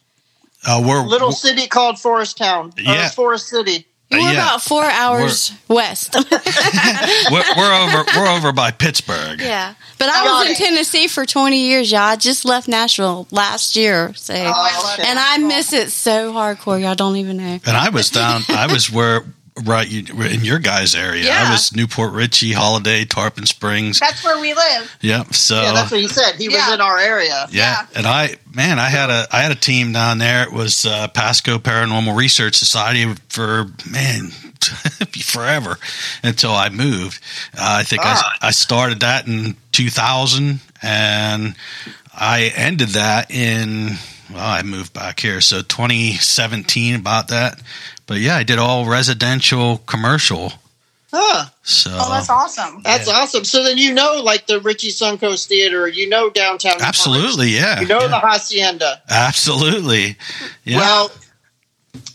Uh, we're
little city called Forest Town, or
Yeah.
Forest City.
We're
yeah.
about four hours west.
we're, we're over. We're over by Pittsburgh.
yeah, but I
Got
was in
it.
Tennessee for 20 years, y'all. I just left Nashville last year, so
I love
okay.
and I miss it so hardcore. Y'all don't even know.
And I was down. I was where right you, in your guys' area. I
Yeah.
was New Port Richey, Holiday, Tarpon Springs.
that's where we live.
Yep. So
Yeah, that's what he said. He was in our area.
Yeah, and I man, I had a I had a team down there. It was uh, Pasco Paranormal Research Society for man forever until I moved. Uh, I think
Ah.
I, I started that in 2000 and I ended that in, well, I moved back here. So 2017, about that. But yeah, I did all residential commercial.
Huh.
So
Oh, that's awesome.
That's awesome. So then you know, like the Richey Suncoast Theater, you know downtown.
absolutely, yeah.
You know
yeah.
the Hacienda.
Absolutely. Yeah.
Well,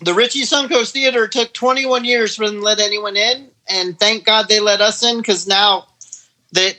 the Richey Suncoast Theater took 21 years for them to let anyone in, and thank God they let us in because now they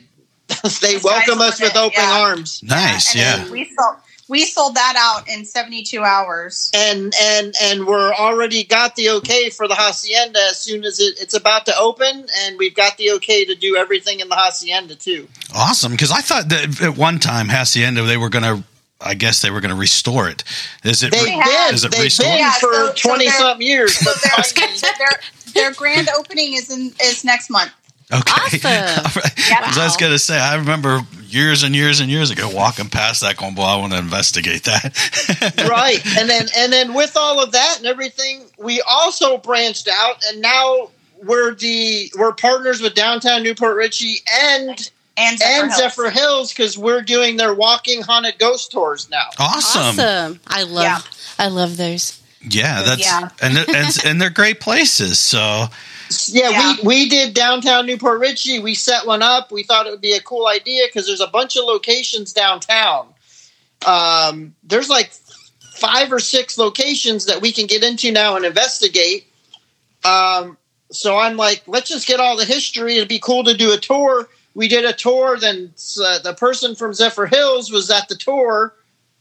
they welcome us with
limit,
open
yeah.
arms.
nice.
And
Yeah.
We sold we sold that out in 72 hours.
And and and we're already got the okay for the hacienda as soon as it, it's about to open, and we've got the okay to do everything in the hacienda too.
Awesome. Because I thought that at one time, Hacienda, they were going to, I guess they were going to restore it. Is it,
They
re-
have.
is it
They've
restored?
been
Yeah,
for
so- so
20
they're-
something years. But
Their, their, their grand opening is in is next month.
Okay.
Awesome.
All right.
Yep.
'Cause I was going to say, I remember years and years and years ago walking past that going, boy, I want to investigate that.
right and then and then with all of that and everything we also branched out and now we're the we're partners with downtown new port richey and
And Zephyr
and
Hills.
zephyr hills because we're doing their walking haunted ghost tours now
awesome.
Awesome. I love
Yeah.
I love those.
Yeah. That's,
Yeah.
And, and, and they're great places. So,
yeah,
Yeah.
we we did downtown new port richey we set one up. We thought it would be a cool idea because there's a bunch of locations downtown. Um, there's like five or six locations that we can get into now and investigate. Um, so i'm like let's just get all the history. It'd be cool to do a tour. We did a tour then uh, the person from zephyrhills was at the tour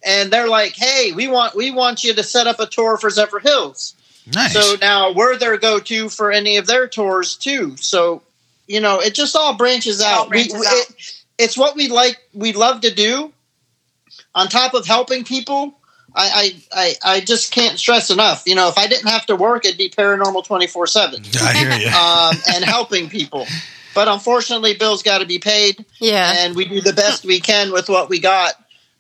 and they're like hey we want we want you to set up a tour for zephyrhills
nice.
so now we're their go-to for any of their tours too. So you know, it just all branches
It all
out.
branches
we,
out.
It, it's what we like. We love to do. On top of helping people, I, I I I just can't stress enough. You know, if I didn't have to work, it'd be paranormal twenty four seven
I hear you.
um, and helping people. But unfortunately, bills got to be paid
Yeah.
and we do the best we can with what we got.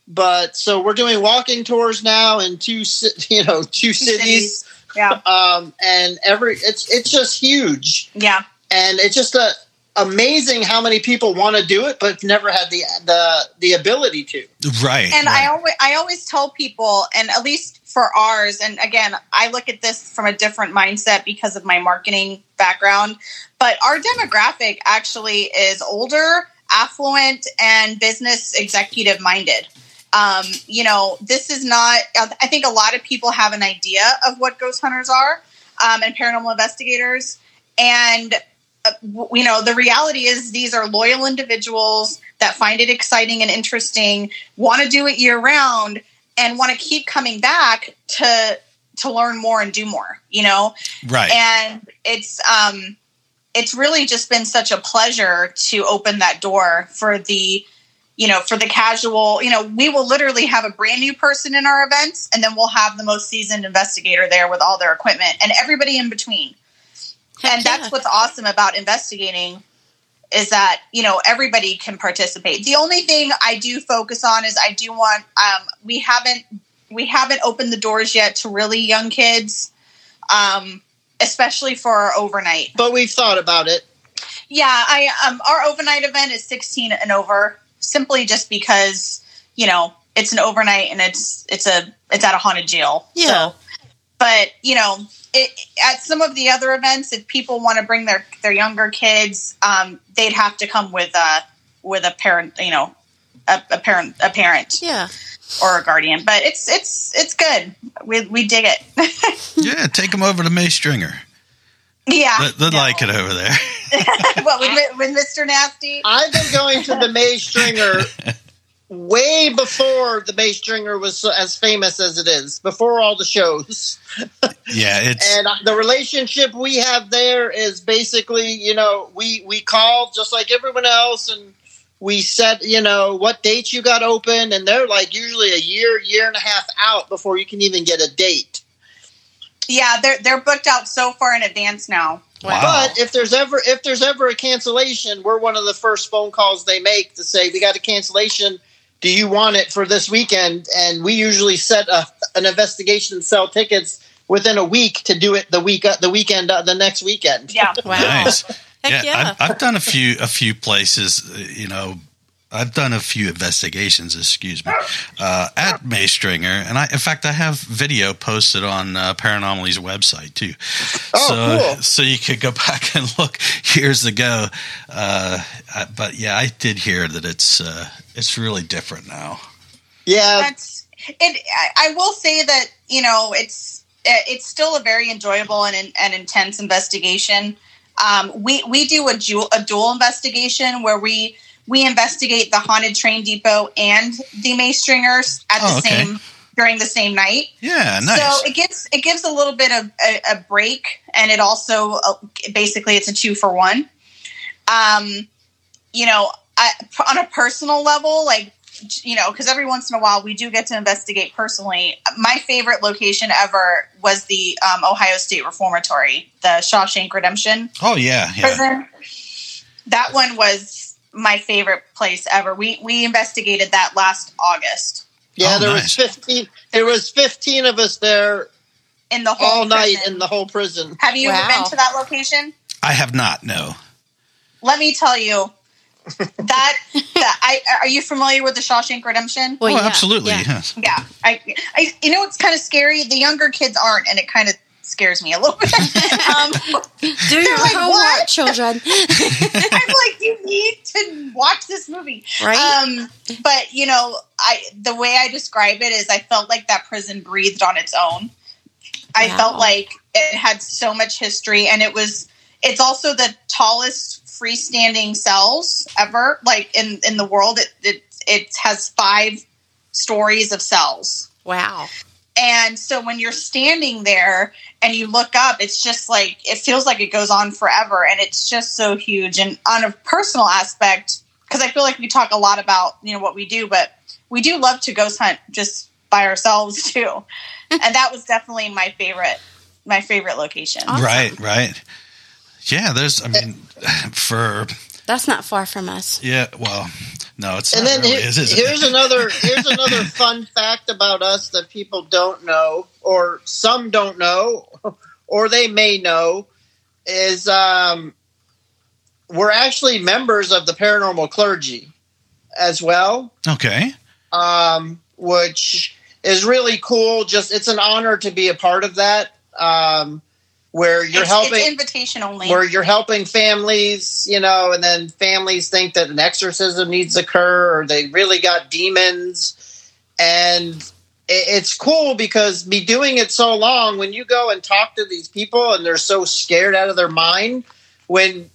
But so we're doing walking tours now in two, you know, two cities,
Yeah.
um, and every it's it's just huge,
Yeah.
and it's just a amazing how many people want to do it, but never had the the the ability to.
right.
and
right.
I always I always tell people, and at least for ours, and again, I look at this from a different mindset because of my marketing background. But our demographic actually is older, affluent, and business executive minded. Um, you know, this is not. I think a lot of people have an idea of what ghost hunters are um, and paranormal investigators, and uh, you know, the reality is these are loyal individuals that find it exciting and interesting, want to do it year round, and want to keep coming back to to learn more and do more. You know,
right.
and it's um it's really just been such a pleasure to open that door for the you know for the casual you know we will literally have a brand new person in our events and then we'll have the most seasoned investigator there with all their equipment and everybody in between
Heck
and
yeah.
that's what's awesome about investigating is that you know everybody can participate the only thing i do focus on is i do want um, we haven't we haven't opened the doors yet to really young kids um, especially for our overnight
But we've thought about it.
yeah i um, our overnight event is 16 and over simply just because you know it's an overnight and it's it's a it's at a haunted jail
Yeah.
so but you know it, at some of the other events if people want to bring their their younger kids um, they'd have to come with a with a parent you know a, a parent a parent
Yeah.
or a guardian but it's it's it's good we, we dig it
yeah. Take them over to May Stringer.
Yeah
They, they
no.
like it over there.
what with, with mr nasty
I've been going to the May Stringer way before the May Stringer was as famous as it is, before all the shows.
Yeah. It's,
And the relationship we have there is basically, you know, we we call just like everyone else, and we set, you know, what dates you got open, and they're like usually a year, year and a half out before you can even get a date.
Yeah they're they're booked out so far in advance now
wow.
But if there's ever if there's ever a cancellation, we're one of the first phone calls they make to say we got a cancellation. Do you want it for this weekend? And we usually set a, an investigation and sell tickets within a week to do it the week the weekend uh, the next weekend.
Yeah.
Wow.
Nice.
Heck yeah.
I've, I've done a few a few places. uh, You know, I've done a few investigations. Excuse me, uh, at Maystringer, and I, in fact, I have video posted on uh, Paranormally's website too.
Oh,
so,
cool.
so you could go back and look years ago. Uh, but yeah, I did hear that it's uh, it's really different now.
Yeah,
That's it. I, I will say that you know it's it's still a very enjoyable and, and intense investigation. Um, we we do a dual a dual investigation where we we investigate the haunted train depot and the Maystringers at the
Oh, okay.
same during the same night.
Yeah, nice.
So it gives it gives a little bit of a, a break, and it also uh, basically it's a two for one. Um, you know, I, on a personal level, like you know, because every once in a while we do get to investigate personally. My favorite location ever was the um, Ohio State Reformatory, the Shawshank Redemption
oh yeah, yeah.
prison. That one was my favorite place ever. We we investigated that last August
yeah.
Oh,
there
nice.
was fifteen. There was fifteen of us there
in the whole
all night in the whole prison.
Have you ever
Wow.
been to that location?
I have not. No.
let me tell you that, that I are you familiar with the Shawshank Redemption?
Well,
oh,
yeah,
absolutely.
yeah.
Yes.
Yeah, I, I you know it's kind of scary. The younger kids aren't, and it kind of scares me a little bit. um,
Do your
like,
homework,
"What?"
children.
I'm like, you need to watch this movie,
Right?
Um, but you know, I the way I describe it is, I felt like that prison breathed on its own. I
Wow.
felt like it had so much history, and it was. It's also the tallest freestanding cells ever, like in in the world. It it, it has five stories of cells.
wow.
And so when you're standing there and you look up, it's just like it feels like it goes on forever, and it's just so huge. And on a personal aspect, because I feel like we talk a lot about you know what we do, but we do love to ghost hunt just by ourselves too, and that was definitely my favorite my favorite location.
Awesome.
Right. Right. Yeah. There's. I mean, for
That's not far from us.
yeah. Well, no, it's
And
not
then
really,
here-
is, is it?
here's another here's another fun fact about us that people don't know, or some don't know, or they may know, is um, we're actually members of the paranormal clergy as well,
Okay.
um, which is really cool. Just it's an honor to be a part of that. Um, where you're
it's,
helping
it's invitation only.
where you're helping families, you know, and then families think that an exorcism needs to occur or they really got demons. And it's cool because me doing it so long, when you go and talk to these people and they're so scared out of their mind, when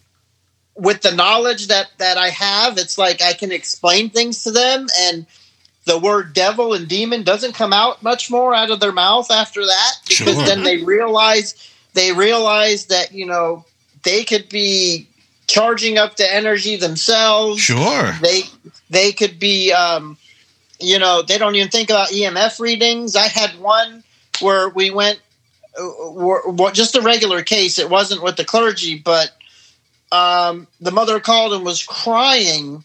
with the knowledge that that I have, it's like I can explain things to them and the word devil and demon doesn't come out much more out of their mouth after that because
Sure.
then they realize they realize that you know they could be charging up the energy themselves.
Sure.
they they could be um, you know they don't even think about emf readings. I had one where we went uh, just a regular case. It wasn't with the clergy but um, the mother called and was crying.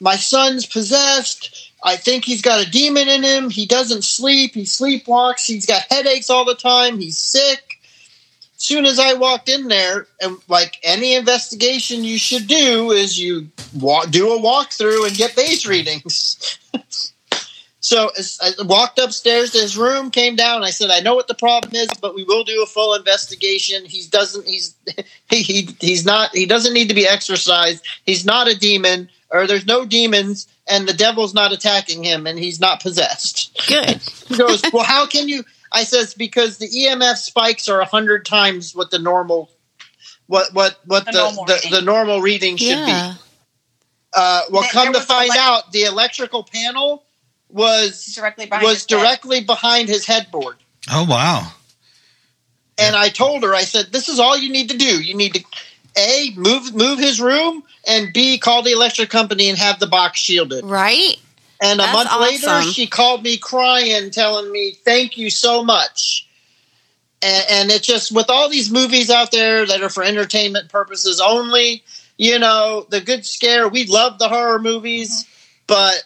My son's possessed. I think he's got a demon in him. He doesn't sleep. He sleepwalks. He's got headaches all the time. He's sick soon as I walked in there, and like any investigation you should do, is you walk, do a walkthrough and get base readings. so as I walked upstairs to his room, came down. I said, "I know what the problem is, but we will do a full investigation. He doesn't. He's he, he he's not. He doesn't need to be exorcised. He's not a demon, or there's no demons." And the devil's not attacking him, and he's not possessed.
Good.
He goes, "Well, how can you?" I says, "Because the EMF spikes are a hundred times what the normal, what what what
The
the
normal
the,
reading.
the normal reading should
Yeah.
be." Uh, well,
There-
come
there
to find
elec-
out, the electrical panel was
directly behind
was
his bed.
directly behind his headboard.
Oh wow.
And I told her, I said, "This is all you need to do. You need to a move move his room, and b call the electric company and have the box shielded."
Right?
And a
That's
month later,
awesome.
she called me crying, telling me, "Thank you so much." And, and it's just with all these movies out there that are for entertainment purposes only. You know, the good scare. We love the horror movies, but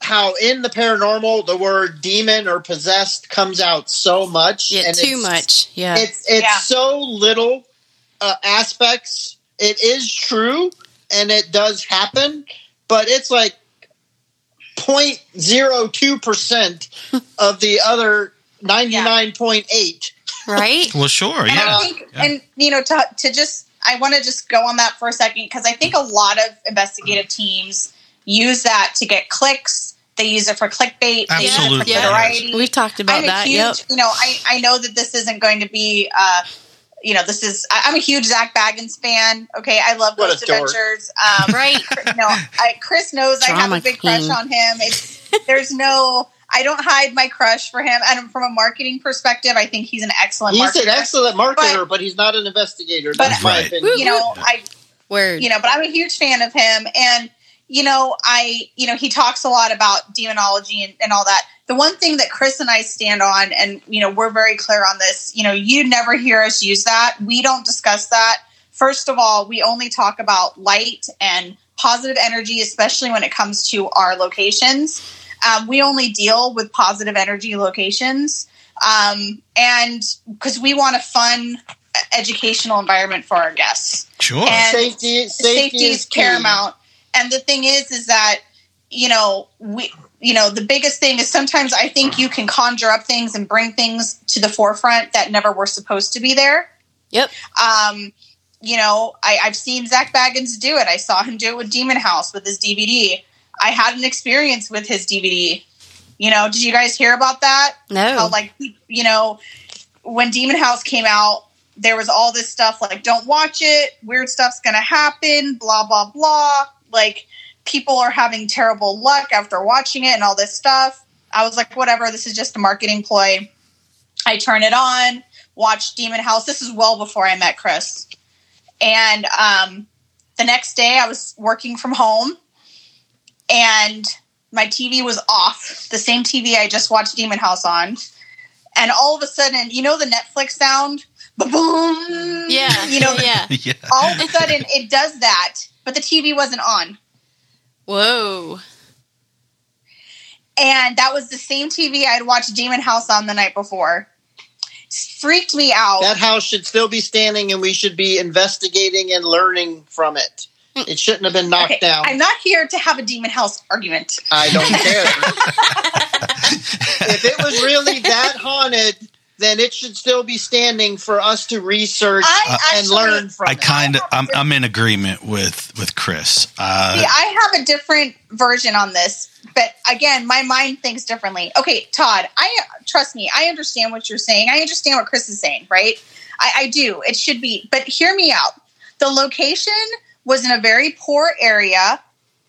how in the paranormal the word demon or possessed comes out so much.
Yeah,
and
too
it's-
much. Yeah.
It's it's
Yeah.
so little uh, aspects. It is true and it does happen, but it's like 0.02 percent of the other ninety nine point eight.
right?
Well, sure.
And
Yeah.
I think,
Yeah.
and you know, to, to just, I want to just go on that for a second because I think a lot of investigative teams use that to get clicks. They use it for clickbait. They use it
Absolutely,
for
yes.
notoriety.
We've talked about
I'm a
that.
huge,
Yep.
you know, I, I know that this isn't going to be, uh, you know, this is, I, I'm a huge Zak Bagans fan. Okay. I love
What
Ghost. Adventures. Um,
Right.
you know, I, Chris knows I have a big crush on him. It's, there's no, I don't hide my crush for him. And from a marketing perspective, I think he's an excellent
He's
marketer.
an excellent marketer, but, he's not an investigator.
But-
my
Right.
opinion.
you know, I
Word.
you know, but I'm a huge fan of him. And, you know, I, you know, he talks a lot about demonology and, and all that. The one thing that Chris and I stand on, and, you know, we're very clear on this, you know, you never hear us use that. We don't discuss that. First of all, we only talk about light and positive energy, especially when it comes to our locations. Um, we only deal with positive energy locations. Um, and because we want a fun educational environment for our guests
Sure.
and
safety, safety,
safety is
is
paramount. And the thing is, is that you know we, you know, the biggest thing is sometimes I think you can conjure up things and bring things to the forefront that never were supposed to be there.
Yep.
Um, you know, I, I've seen Zak Bagans do it. I saw him do it with Demon House with his DVD. I had an experience with his DVD. You know, did you guys hear about that?
No.
how like you know when demon house came out there was all this stuff like don't watch it weird stuff's gonna happen blah blah blah like people are having terrible luck after watching it and all this stuff i was like whatever this is just a marketing ploy i turn it on watch demon house this is well before i met chris and um, the next day i was working from home and my TV was off, the same TV I just watched Demon House on. And all of a sudden, you know the Netflix sound? Boom!
yeah.
You know,
yeah.
yeah.
all of a sudden it does that, but the TV wasn't on.
Whoa.
And that was the same TV I'd watched Demon House on the night before. Freaked me out.
That house should still be standing, and we should be investigating and learning from it. Hmm. It shouldn't have been knocked
Okay,
down.
I'm not here to have a Demon House argument.
I don't care. if it was really that haunted, then it should still be standing for us to research
I
and
actually-
learn from.
I kind of I'm, I'm in agreement with with Chris. Uh,
See, I have a different version on this, but again, my mind thinks differently. Okay, Todd, I trust me. I understand what you're saying. I understand what Chris is saying, right? I, I do. It should be, but hear me out. The location was in a very poor area.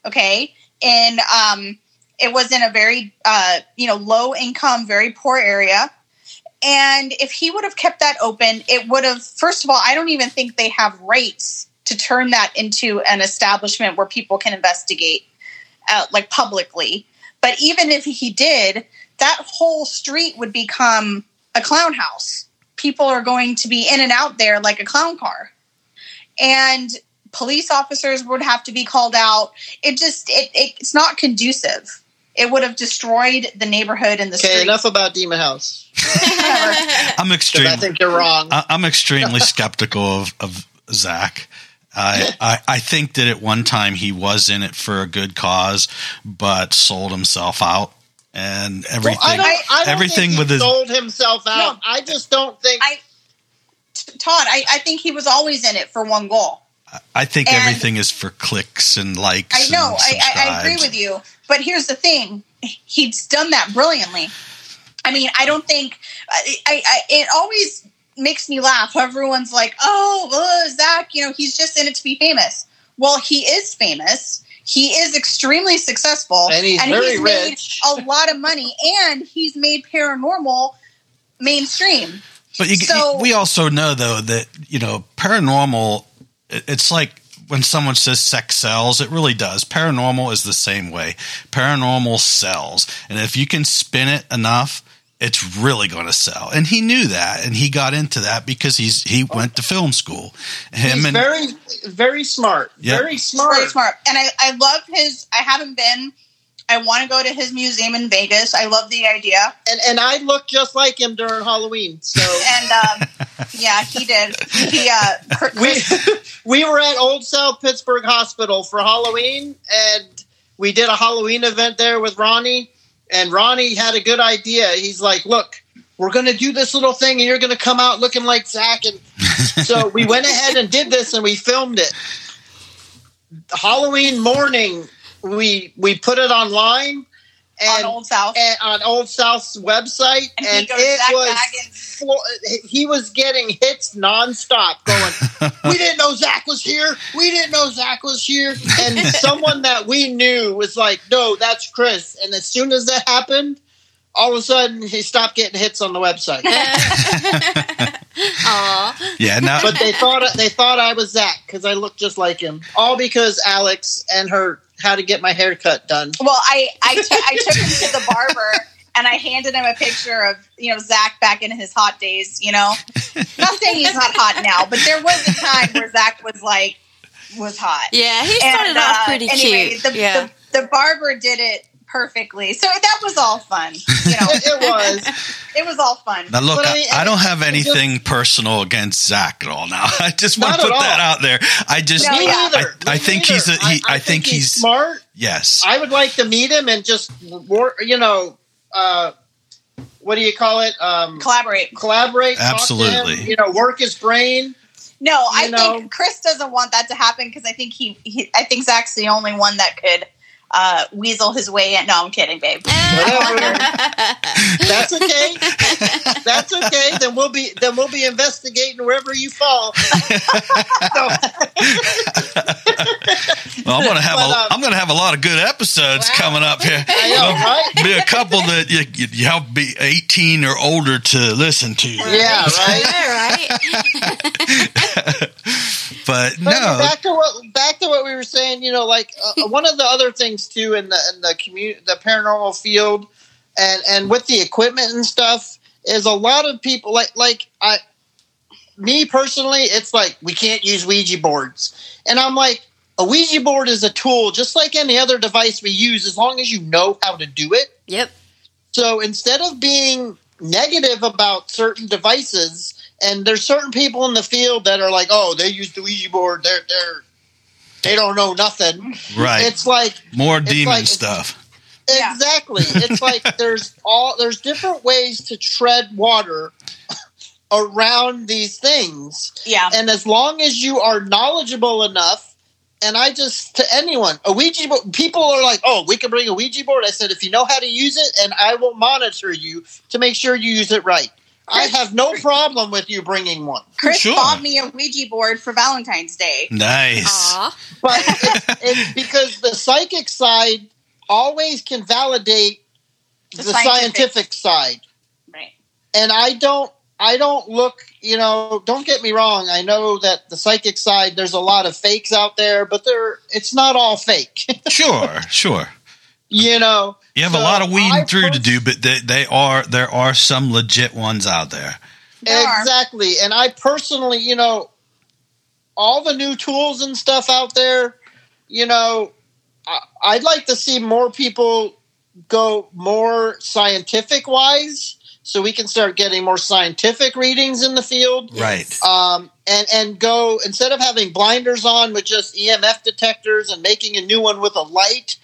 Okay, and um, it was in a very uh, you know low income, very poor area. And if he would have kept that open, it would have. First of all, I don't even think they have rights to turn that into an establishment where people can investigate, uh, like publicly. But even if he did, that whole street would become a clown house. People are going to be in and out there like a clown car, and police officers would have to be called out. It just it, it's not conducive. It would have destroyed the neighborhood and the
Okay,
street.
enough about Demon House.
I'm extremely
I think you're wrong.
I- I'm extremely skeptical of, of Zak. I, I I think that at one time he was in it for a good cause, but sold himself out and everything.
Well, I don't, I don't
everything
think he
with his-
sold himself out.
No.
I just don't think.
I- Todd, I, I think he was always in it for one goal.
I think
and-
everything is for clicks and likes.
I know,
and
I, I, I agree with you. But here's the thing: he's done that brilliantly. I mean, I don't think I, I, I it always makes me laugh. Everyone's like, "Oh, uh, Zak, you know, he's just in it to be famous." Well, he is famous. He is extremely successful,
And he's very
made
rich.
a lot of money, and he's made paranormal mainstream.
But you,
So-
we also know though that you know paranormal. It's like when someone says sex sells, it really does. Paranormal is the same way. Paranormal sells, and if you can spin it enough, it's really going to sell. And he knew that, and he got into that because he's he oh. went to film school. Him
he's
and
very, very smart.
Yeah.
Very smart.
Very smart. And I, I love his I haven't been I want to go to his museum in Vegas. I love the idea.
And and I look just like him during Halloween. So
And um, yeah, he did. He uh,
we we were at Old South Pittsburgh Hospital for Halloween, and we did a Halloween event there with Ronnie. And Ronnie had a good idea. He's like, "Look, we're going to do this little thing, and you're going to come out looking like Zak." And so we went ahead and did this, and we filmed it. Halloween morning, we we put it online and
on Old South.
and on Old South's website,
And
and,
he goes,
it
"Zak
was
Bagans."
flo- he was getting hits nonstop, going, "We didn't know Zak was here. We didn't know Zak was here." And someone that we knew was like, "No, that's Chris." And as soon as that happened, all of a sudden he stopped getting hits on the website.
Aw.
Yeah, now
but they thought they thought I was Zak because I looked just like him. All because Alex and her how to get my haircut done.
Well, I I took- took him to the barber and I handed him a picture of you know Zak back in his hot days. You know, not saying he's not hot now, but there was a time where Zak was like was hot.
Yeah, he started
And,
off
uh,
pretty
anyway,
cute.
The,
yeah.
the, the barber did it perfectly, so that was all fun. You know,
It, it was.
it was all fun.
Now look,
But I
I,
mean,
I don't have
it just-
anything personal against Zak at all. Now I just want to put that out there. I just,
No,
Me
yeah.
neither.
I, I
Me
think he's a, he, I, think, he's,
smart.
yes,
I would like to meet him and just work. You know, uh, what do you call it? Um,
Collaborate.
collaborate. talk to him,
Absolutely.
you know, work his brain.
No, I
know-
think Chris doesn't want that to happen because I think he, he I think Zak's the only one that could uh, weasel his way in. No, I'm kidding, babe.
That's okay. That's okay. Then we'll be then we'll be investigating wherever you fall.
Well, I'm gonna have
But,
a,
um,
I'm gonna have a lot of good episodes
Wow.
coming up here.
I know, right?
Be a couple that you, you, you have to be 18 or older to listen to.
Yeah, right.
Yeah, right.
But
But
no,
back to what back to what we were saying. You know, like uh, one of the other things too in the in the community, the paranormal field, and and with the equipment and stuff, is a lot of people like like I, me personally, it's like we can't use Ouija boards, and I'm like. A Ouija board is a tool just like any other device we use as long as you know how to do it.
Yep.
So instead of being negative about certain devices, and there's certain people in the field that are like, "Oh, they use the Ouija board. They're they're they don't know nothing."
right,
It's like
more
it's
demon
like-
stuff.
Yeah.
exactly. It's like there's all there's different ways to tread water around these things,
Yeah.
and as long as you are knowledgeable enough. And I just to anyone a Ouija board. People are like, "Oh, we can bring a Ouija board." I said, "If you know how to use it, and I will monitor you to make sure you use it right." I have no problem with you bringing one,
Chris
Sure.
bought me a Ouija board for Valentine's Day.
Nice.
Aw.
but it's, it's because the psychic side always can validate
The
the,
scientific.
scientific side,
Right.
and I don't. I don't look. You know, don't get me wrong. I know that the psychic side, there's a lot of fakes out there, but there, it's not all fake.
Sure, sure.
you know,
You have a lot of weeding
I
through to do, but they, they are there are some legit ones out there.
There.
Exactly. And I personally, you know, all the new tools and stuff out there, you know, I, I'd like to see more people go more scientific wise so we can start getting more scientific readings in the field.
Right.
Um, and, and go instead of having blinders on with just EMF detectors and making a new one with a light.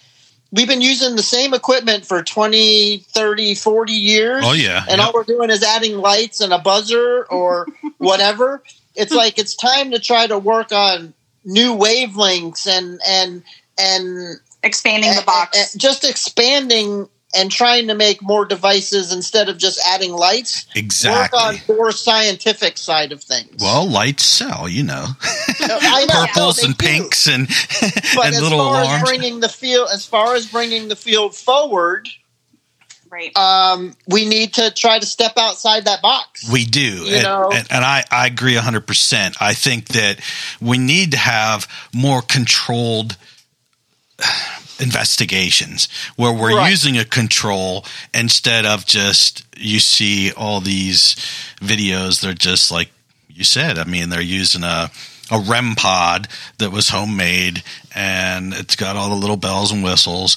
We've been using the same equipment for 20, 30, 40 years
Oh yeah.
and
Yep.
all we're doing is adding lights and a buzzer or whatever. It's like it's time to try to work on new wavelengths and and and
Expanding the
and-
box.
and just expanding and trying to make more devices instead of just adding lights.
exactly.
Work on more scientific side of things.
Well, lights sell, you know.
I know,
Purples
they
and
do.
pinks and
But
and
as
little
far
alarms.
as bringing the field, as far as bringing the field forward,
right.
um, we need to try to step outside that box.
We do.
You
and,
know?
and, and I, I agree 100%. I think that we need to have more controlled investigations where we're
Right.
using a control instead of just you see all these videos they're just like you said i mean they're using a a REM pod that was homemade and it's got all the little bells and whistles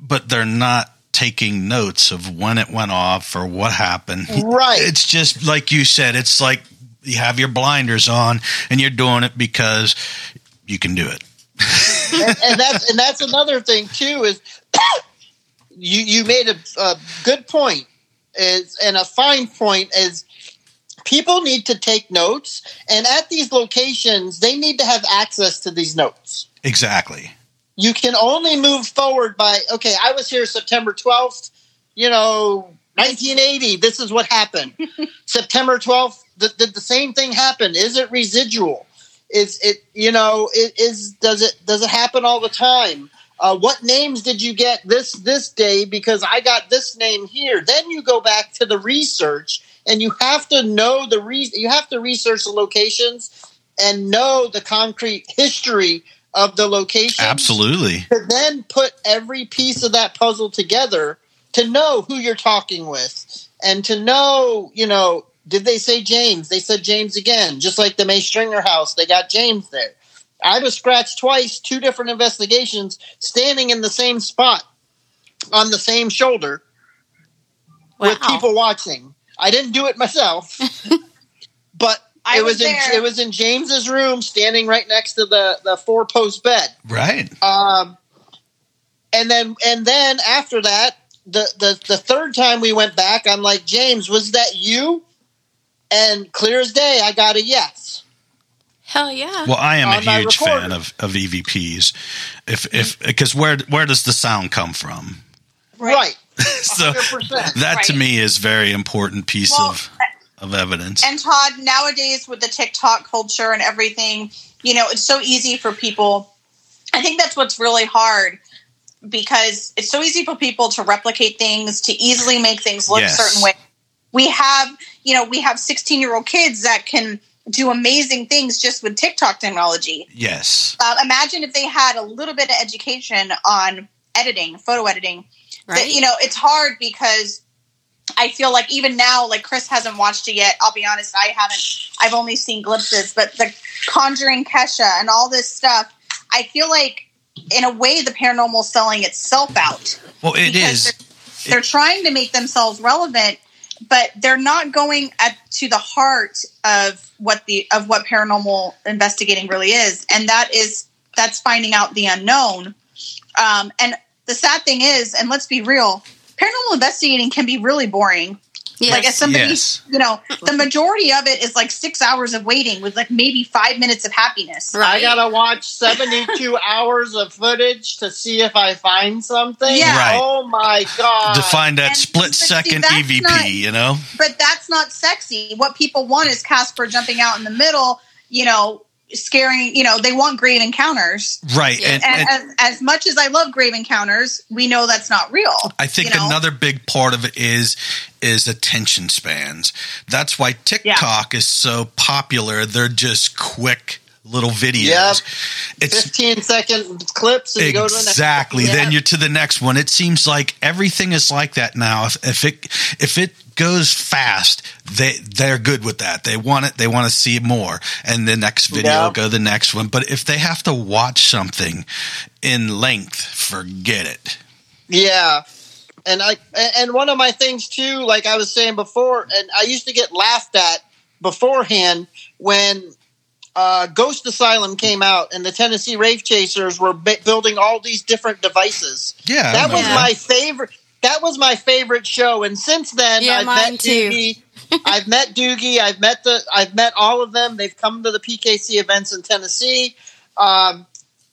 but they're not taking notes of when it went off or what happened.
Right.
It's just like you said, it's like you have your blinders on and you're doing it because you can do it.
and, and that's and that's another thing too is you you made a, a good point. Is and a fine point is people need to take notes. And at these locations they need to have access to these notes.
Exactly.
you can only move forward by okay i was here september 12th you know 1980 this is what happened. September 12th th- did the same thing happen? Is it residual is it you know it is does it does it happen all the time? Uh, what names did you get this this day? Because i got this name here. Then you go back to the research and you have to know the re- you have to research the locations and know the concrete history of the location
Absolutely.
to then put every piece of that puzzle together to know who you're talking with and to know, you know, did they say James? They said James again, just like the May Stringer house. They got James there. I was scratched twice, two different investigations, standing in the same spot on the same shoulder with people watching. I didn't do it myself, but
I
it was,
was
in
there.
it was in James's room, standing right next to the the four post bed.
Right.
Um, and then and then after that, the, the the third time we went back, I'm like, James, was that you? And clear as day, I got a yes.
Hell yeah.
Well, I am a huge
recorder.
fan of, of EVPs. If if because where where does the sound come from?
Right,
so
100%.
that to me is very important piece
Well,
of of evidence.
And Todd, nowadays with the TikTok culture and everything, you know, it's so easy for people. I think that's what's really hard because it's so easy for people to replicate things, to easily make things look
Yes.
a certain way. We have, you know, we have 16 year old kids that can do amazing things just with TikTok technology.
yes.
Uh, imagine if they had a little bit of education on editing, photo editing.
right?
That, you know, it's hard because I feel like even now, like Chris hasn't watched it yet. I'll be honest, I haven't. I've only seen glimpses, but the Conjuring Kesha and all this stuff, I feel like in a way the paranormal selling itself out.
Well, it is.
They're, they're trying to make themselves relevant, but they're not going at, to the heart of what the of what paranormal investigating really is, and that is that's finding out the unknown. Um, and the sad thing is, and let's be real, paranormal investigating can be really boring.
Yes.
Like as somebody,
Yes.
you know, the majority of it is like six hours of waiting with like maybe five minutes of happiness.
Right.
I gotta watch 72 hours of footage to see if I find something.
Yeah.
Right.
Oh my god!
to find that
and-
split
but see,
second
that's
EVP,
not-
you know?
But that's not sexy. What people want is Casper jumping out in the middle, you know, scaring, you know, they want grave encounters.
Right.
Yeah.
And,
And,
and
as, as much as I love grave encounters, we know that's not real.
I think
you know?
another big part of it is is attention spans. That's why TikTok is so popular. They're just quick little videos.
Yep.
It's
15 second clips and you go to the next.
exactly.
Yeah.
Then you're to the next one. It seems like everything is like that now. If, if it if it goes fast, they they're good with that. They want it. They want to see more, and the next video
Yeah.
go the next one. But if they have to watch something in length, forget it.
Yeah. And I and one of my things too, like I was saying before, and I used to get laughed at beforehand when uh, Ghost Asylum came out and the Tennessee Wraith Chasers were b- building all these different devices.
Yeah,
that was my favorite. That was my favorite show, and since then
Yeah,
I've
mine
met
too.
Doogie. I've met Doogie. I've met the. I've met all of them. They've come to the PKC events in Tennessee. Um,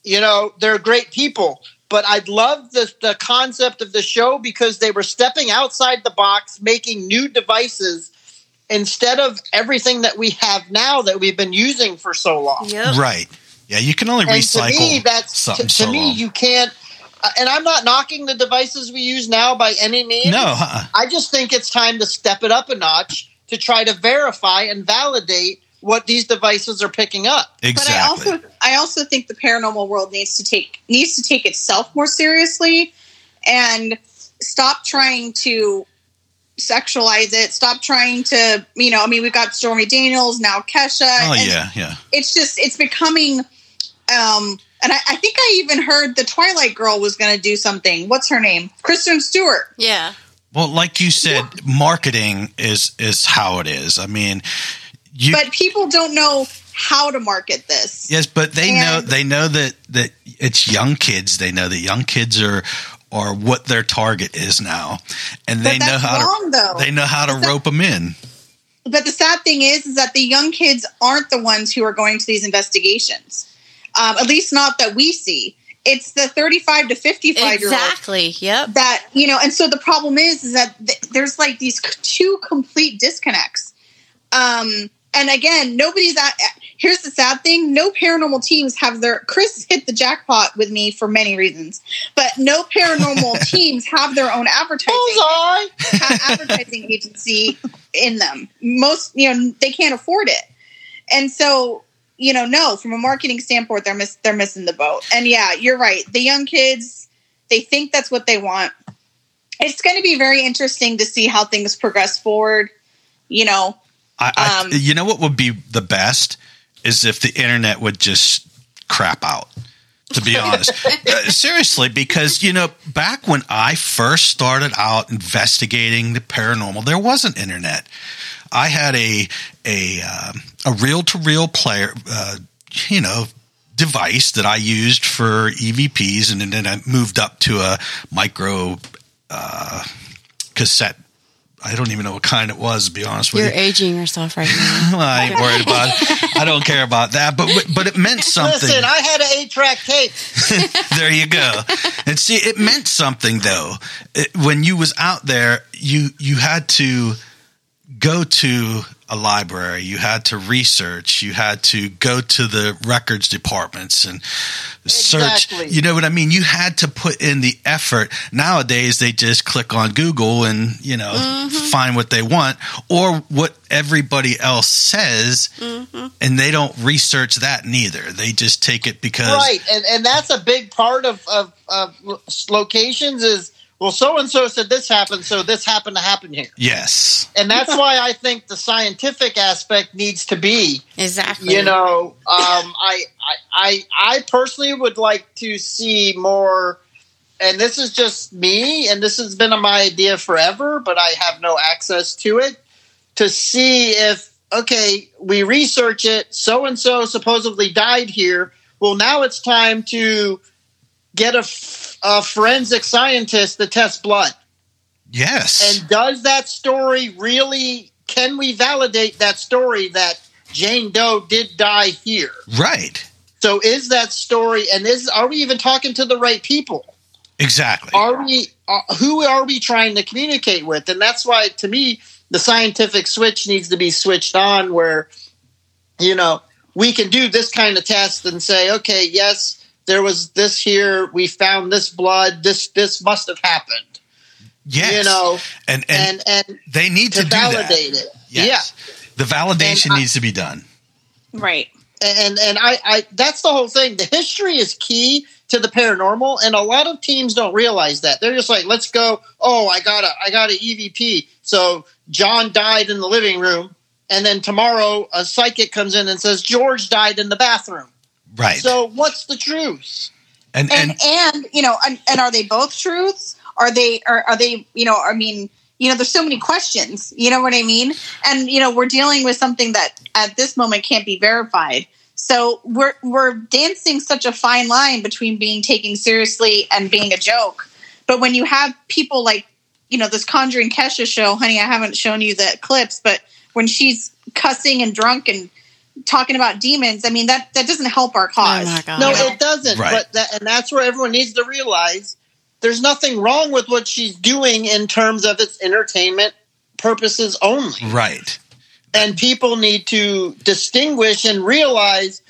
you know, they're great people. But I love the the concept of the show because they were stepping outside the box, making new devices instead of everything that we have now that we've been using for so long.
Yep.
Right. Yeah, you can only
And
recycle
to me, that's to,
something
to
so
me
long.
you can't. Uh, And I'm not knocking the devices we use now by any means.
no, uh-uh.
I just think it's time to step it up a notch to try to verify and validate what these devices are picking up.
exactly.
But I also I also think the paranormal world needs to take needs to take itself more seriously and stop trying to sexualize it. Stop trying to, you know, I mean we've got Stormy Daniels, now Kesha.
oh
and
yeah, yeah.
It's just it's becoming Um, and I, I think I even heard the Twilight Girl was going to do something. What's her name? Kristen Stewart.
Yeah.
Well, like you said, marketing is is how it is. I mean, you
But people don't know how to market this.
yes, but they know they know that that it's young kids. They know that young kids are are what their target is now, and they know how
wrong,
to
though.
they know how to rope them in.
But the sad thing is, is that the young kids aren't the ones who are going to these investigations. Um, at least not that we see. It's the 35 to 55 year olds
Exactly. Yep.
that you know and so the problem is is that th- there's like these two complete disconnects um and again nobody's at here's the sad thing no paranormal teams have their chris hit the jackpot with me for many reasons but no paranormal teams have their own advertising advertising agency in them most you know they can't afford it and so you know no from a marketing standpoint they're miss- they're missing the boat and yeah you're right the young kids they think that's what they want it's going to be very interesting to see how things progress forward you know
I, I
Um,
you know what would be the best is if the internet would just crap out. To be honest, Uh, seriously, because you know, back when I first started out investigating the paranormal, there wasn't internet. I had a a um, a reel to reel player, uh, you know, device that I used for EVPs, and then I moved up to a micro uh, cassette. I don't even know what kind it was, to be honest with
You're
you.
aging yourself right now.
Well, I ain't worried about it. I don't care about that, but but it meant something.
Listen, I had an eight track tape.
there you go. And see, it meant something though. It, when you was out there, you you had to go to a library. You had to research. You had to go to the records departments and search.
Exactly.
You know what I mean? You had to put in the effort. Nowadays, they just click on Google and you know mm-hmm. find what they want or what everybody else says, mm-hmm. and they don't research that neither. They just take it because
Right, and and that's a big part of of, of locations is well, so and so said this happened, so this happened to happen here,
yes.
and that's why I think the scientific aspect needs to be.
Exactly.
You know, um, I, I I I personally would like to see more. And this is just me, and this has been my idea forever, but I have no access to it. To see if okay, we research it. So and so supposedly died here. Well, now it's time to get a, f- a forensic scientist to test blood.
Yes.
And does that story really? Can we validate that story that Jane Doe did die here?
right.
So is that story? And is are we even talking to the right people?
Exactly.
Are we? Uh, who are we trying to communicate with? And that's why, to me, the scientific switch needs to be switched on, where you know we can do this kind of test and say, okay, yes, there was this here. We found this blood. This this must have happened.
yes.
You know,
and, and
and and
they need to,
to
do that.
validate it.
Yes. The validation
I-
needs to be done.
right
and and I, I that's the whole thing. The history is key to the paranormal, and a lot of teams don't realize that. They're just like, let's go. Oh, I got a I got an EVP. So John died in the living room, and then tomorrow a psychic comes in and says George died in the bathroom.
Right.
So what's the truth?
and,
and
and
and you know and, and are they both truths are they are, are they you know i mean you know there's so many questions you know what i mean and you know we're dealing with something that at this moment can't be verified so we're we're dancing such a fine line between being taken seriously and being a joke but when you have people like you know this conjuring kesha show honey i haven't shown you the clips but when she's cussing and drunk and talking about demons i mean that that doesn't help our
oh cause Oh.
No, it doesn't.
Right.
But that, and that's where everyone needs to realize there's nothing wrong with what she's doing in terms of its entertainment purposes only.
right.
and people need to distinguish and realize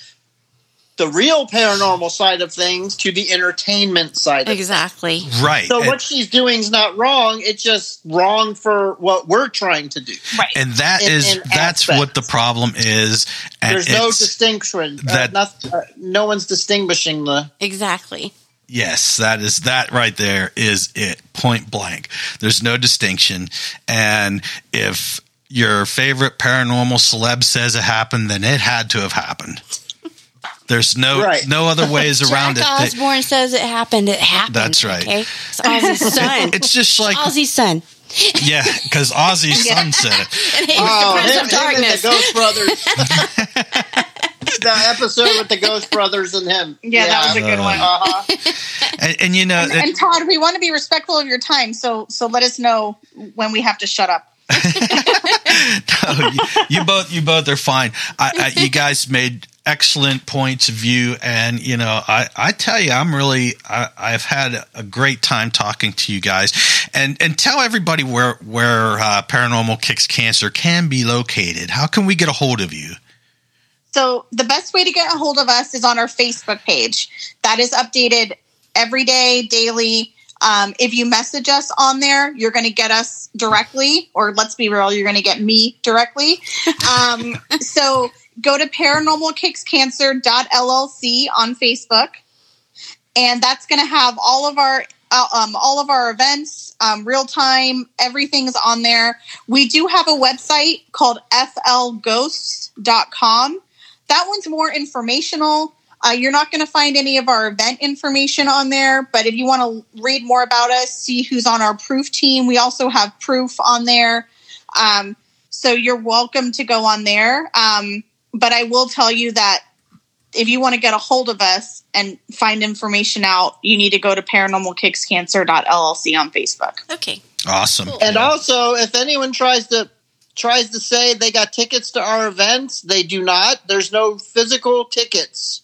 the real paranormal side of things to the entertainment side. Of
Exactly.
Right.
So
and,
what she's doing is not wrong. It's just wrong for what we're trying to do.
right
and that
in-
is
in
that's
aspects.
what the problem is. And
There's no distinction.
that-
uh, noth- uh, no one's distinguishing the.
Exactly.
Yes, that is that right there is it. Point blank. There's no distinction. And if your favorite paranormal celeb says it happened, then it had to have happened. There's no
Right.
no other ways around
Jack
it.
Osbourne says it happened. It happened.
That's right.
Okay, it's Ozzy's son.
It's just like
Ozzy's son,
yeah, because Ozzy's son said it.
and he was
Oh,
the Prince
him,
of
him and
Darkness.
the Ghost Brothers. the episode with the Ghost Brothers and him.
Yeah, that was a good
Uh,
one.
Uh-huh.
And, and you know,
And,
it-
and Todd, we want to be respectful of your time, so so let us know when we have to shut up.
no, you, you both you both are fine. I, I, you guys made excellent points of view, and you know, I, I tell you, I'm really I've had a great time talking to you guys, and and tell everybody where where uh, Paranormal Kicks Cancer can be located. How can we get a hold of you?
So the best way to get a hold of us is on our Facebook page. That is updated every day, daily. Um, if you message us on there, you're going to get us directly, or let's be real, you're going to get me directly. Um, so go to paranormalkickscancer.llc on Facebook, and that's going to have all of our uh, um, all of our events, um, real time, everything's on there. We do have a website called flghosts.com. That one's more informational. Uh, you're not going to find any of our event information on there, but if you want to read more about us, see who's on our proof team, we also have proof on there. Um, so you're welcome to go on there. Um, but I will tell you that if you want to get a hold of us and find information out, you need to go to paranormalkickscancer.llc on Facebook.
Okay,
Awesome.
And also, if anyone tries to tries to say they got tickets to our events, they do not. There's no physical tickets.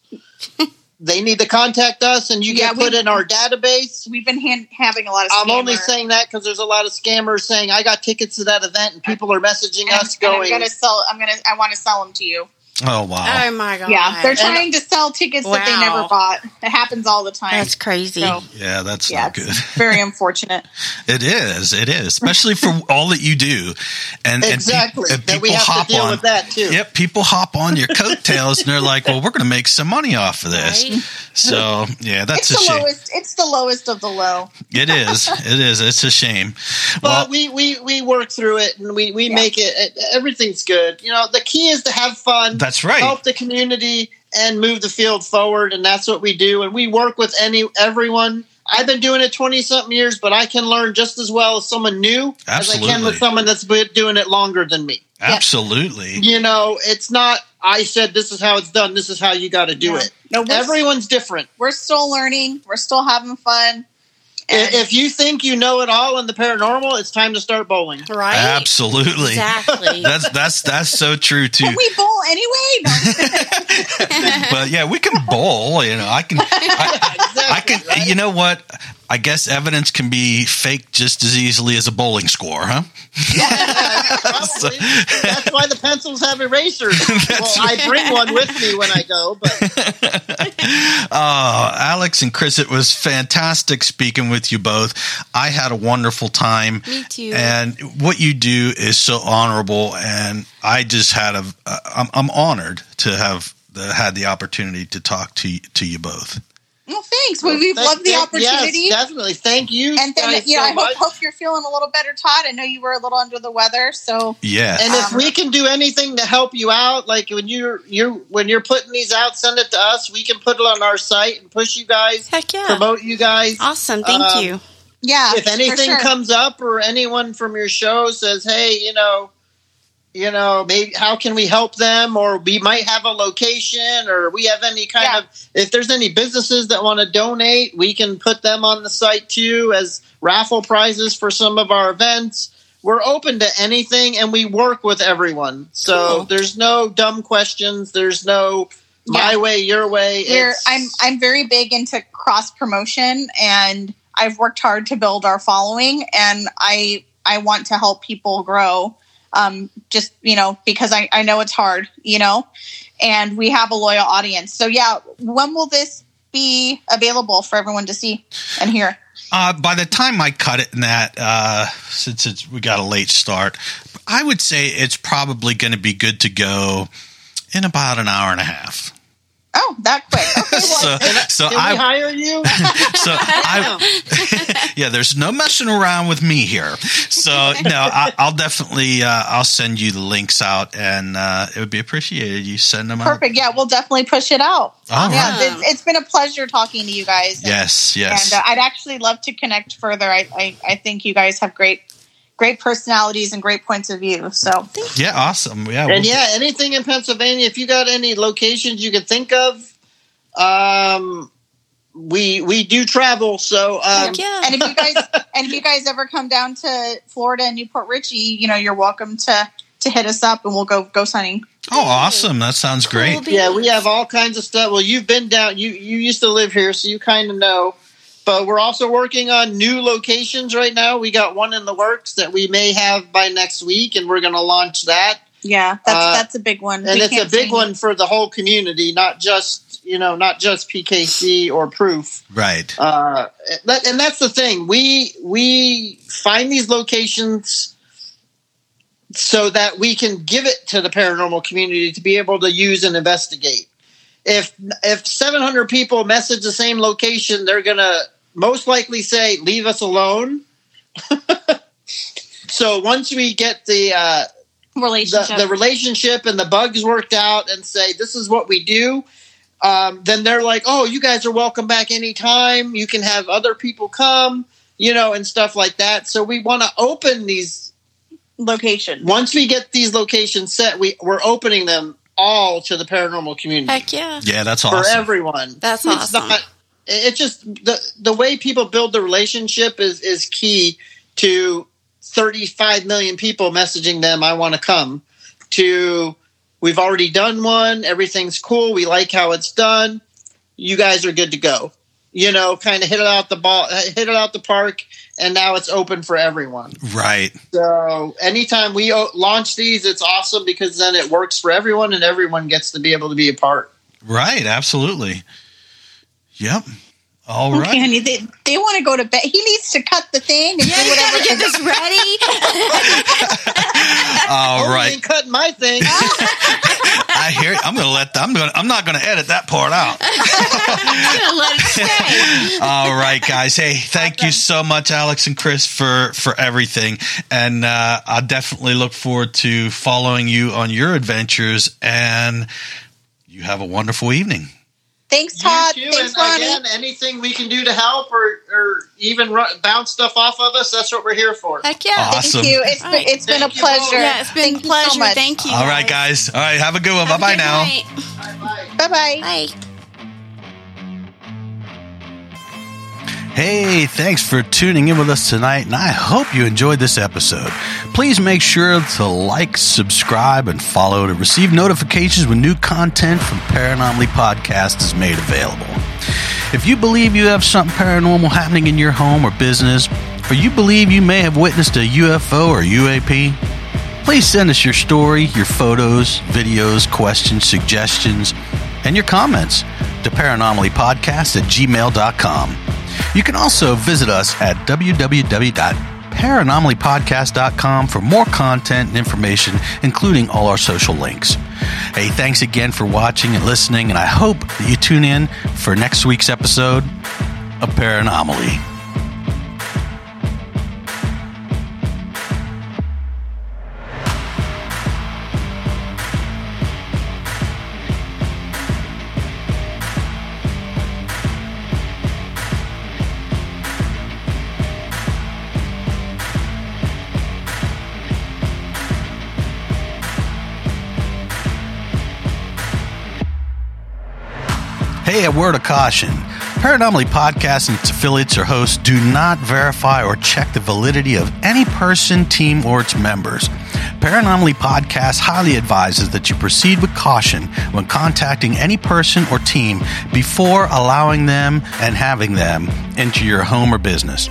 they need to contact us, and you
Yeah,
get put in our database.
We've been hand, having a lot of.
I'm only saying that because there's a lot of scammers saying I got tickets to that event, and people are messaging
and,
us
and I'm
going.
gonna sell. I'm gonna. I want to sell them to you.
Oh wow.
oh my god,
Yeah, they're trying to sell tickets that they never bought. It happens all the time.
That's crazy.
So,
yeah, that's
yeah,
not good.
very unfortunate.
It is. It is, especially for all that you do, and
exactly.
And, pe- and
that we
people
have
hop
to deal
on.
with that too.
Yep, people hop on your coattails and they're like, "Well, we're going to make some money off of this."
Right?
So, yeah, that's
it's
a
the
shame.
lowest. It's the lowest of the low.
It is. It is. It's a shame.
But
Well,
we, we, we work through it and we, we
Yeah.
make it, it, everything's good. You know, the key is to have fun,
that's right.
help the community, and move the field forward. And that's what we do. And we work with any everyone. I've been doing it 20 something years, but I can learn just as well as someone new Absolutely. as I can with someone that's been doing it longer than me.
Absolutely.
You know, it's not, I said, this is how it's done. This is how you got to do
Yeah.
it.
No,
Everyone's different.
we're still learning. We're still having fun.
I-
And
If you think you know it all in the paranormal, it's time to start bowling.
Right?
Absolutely.
Exactly.
That's that's that's so true too.
can we bowl anyway? No.
but yeah, we can bowl. You know, I can. I, I can.
Right?
You know what? I guess evidence can be faked just as easily as a bowling score, huh?
Probably. That's why the pencils have erasers. well, I bring one with me when I go, but
Oh, Alex and Chris, it was fantastic speaking with you both. I had a wonderful time.
Me too.
And what you do is so honorable, and I just had a. Uh, I'm, I'm honored to have the, had the opportunity to talk to to you both.
Well, thanks. We, we've
Thank-
loved the
thank-
opportunity.
Yes, definitely. Thank you.
and then,
guys
you know,
so
I hope, hope you're feeling a little better, Todd. I know you were a little under the weather, so
yeah.
And if
Um,
we can do anything to help you out, like when you're you when you're putting these out, send it to us. We can put it on our site and push you guys,
Heck yeah.
promote you guys.
Awesome. Thank
Um,
you.
yeah.
if
for
anything
sure.
comes up or anyone from your show says, "Hey, you know, you know, maybe how can we help them?" or we might have a location, or we have any kind
Yeah.
of if there's any businesses that want to donate, we can put them on the site too as raffle prizes for some of our events. We're open to anything, and we work with everyone. So
Cool.
there's no dumb questions. There's no my
Yeah.
way, your way.
I'm I'm very big into cross promotion, and I've worked hard to build our following, and I I want to help people grow. Um, just you know, because I I know it's hard, you know, and we have a loyal audience. So yeah, when will this be available for everyone to see and hear?
Uh, by the time I cut it in that, uh, since it's, we got a late start, I would say it's probably going to be good to go in about an hour and a half.
Oh, that quick. Okay, well,
So, so
Can we
I,
hire you?
so I, yeah, there's no messing around with me here. So no, I, I'll definitely, uh, I'll send you the links out, and uh, it would be appreciated. You send them out.
perfect. Yeah, we'll definitely push it out.
All
yeah,
right.
it's, it's been a pleasure talking to you guys. and-
Yes, yes.
And uh, I'd actually love to connect further. I, I, I think you guys have great, great personalities and great points of view. So
yeah, awesome. Yeah,
and
we'll-
yeah, anything in Pennsylvania, if you got any locations you can think of, um, we we do travel. So um,
yeah.
and if you guys and if you guys ever come down to Florida and New Port Richey, you know you're welcome to to hit us up and we'll go go sunning.
Oh, awesome! That sounds great.
Cool
yeah, we have all kinds of stuff. Well, you've been down. You you used to live here, so you kind of know. But we're also working on new locations right now. We got one in the works that we may have by next week, and we're going to launch that.
Yeah, that's
Uh,
that's a big one.
and
We
it's a big
say-
one for the whole community, not just you know, not just PKC or Proof.
Right.
Uh, and that's the thing. We we find these locations so that we can give it to the paranormal community to be able to use and investigate. If if 700 people message the same location, they're gonna most likely say, "Leave us alone." so once we get the uh, the,
relationship.
the relationship and the bugs worked out and say this is what we do um, then they're like oh you guys are welcome back anytime you can have other people come you know and stuff like that so we want to open these
location.
once we get these locations set we, we're opening them all to the paranormal community
Heck yeah.
Yeah, that's awesome.
for everyone
That's
it's
awesome.
not it's just the the way people build the relationship is is key to 35 million people messaging them i want to come to we've already done one everything's cool we like how it's done you guys are good to go you know kind of hit it out the ball hit it out the park and now it's open for everyone
right.
so anytime we o- launch these it's awesome because then it works for everyone and everyone gets to be able to be a part
Right. Absolutely. Yep. All right.
Okay, honey, they, they want to go to bed. He needs to cut the thing and
Yeah,
do
you gotta get this ready.
All
oh, you
right.
ain't my thing
I hear. I'm gonna let. I'm gonna. I'm not gonna edit that part out.
I'm gonna let it stay.
All right, guys. Hey, thank you so much, Alex and Chris, for for everything, and uh, I definitely look forward to following you on your adventures. And you have a wonderful evening.
Thanks,
You
Todd.
too,
Thanks,
and
Ronnie.
again, anything we can do to help or, or even run, bounce stuff off of us, that's what we're here for.
Heck yeah.
Awesome.
Thank you. It's
All right.
been, it's been a
Thank you both.
pleasure.
Yeah, it's been
Thank
a
you
pleasure.
so much.
Thank you.
All right, guys. All right. Have a good one. Bye
Have a
bye
good
now.
Bye-bye.
Bye
Hey, thanks for tuning in with us tonight, and I hope you enjoyed this episode. Please make sure to like, subscribe, and follow to receive notifications when new content from Paranormally Podcast is made available. If you believe you have something paranormal happening in your home or business, or you believe you may have witnessed a UFO or UAP, please send us your story, your photos, videos, questions, suggestions, and your comments to paranormallypodcast at gmail.com. You can also visit us at www.paranormallypodcast.com for more content and information, including all our social links. Hey, thanks again for watching and listening, and I hope that you tune in for next week's episode of Paranormally. Word of caution. Paranormally Podcast and its affiliates or hosts do not verify or check the validity of any person, team, or its members. Paranormally Podcast highly advises that you proceed with caution when contacting any person or team before allowing them and having them into your home or business.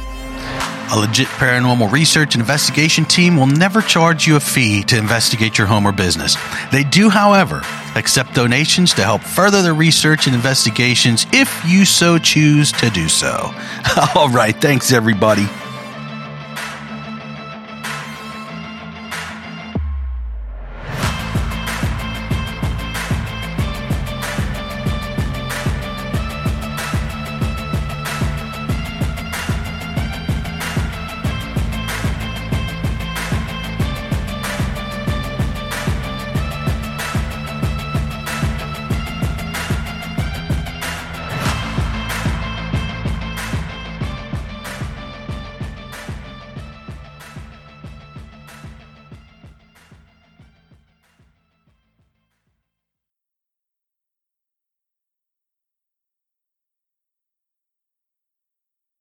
A legit paranormal research and investigation team will never charge you a fee to investigate your home or business. They do, however, accept donations to help further the research and investigations if you so choose to do so. All right, thanks everybody.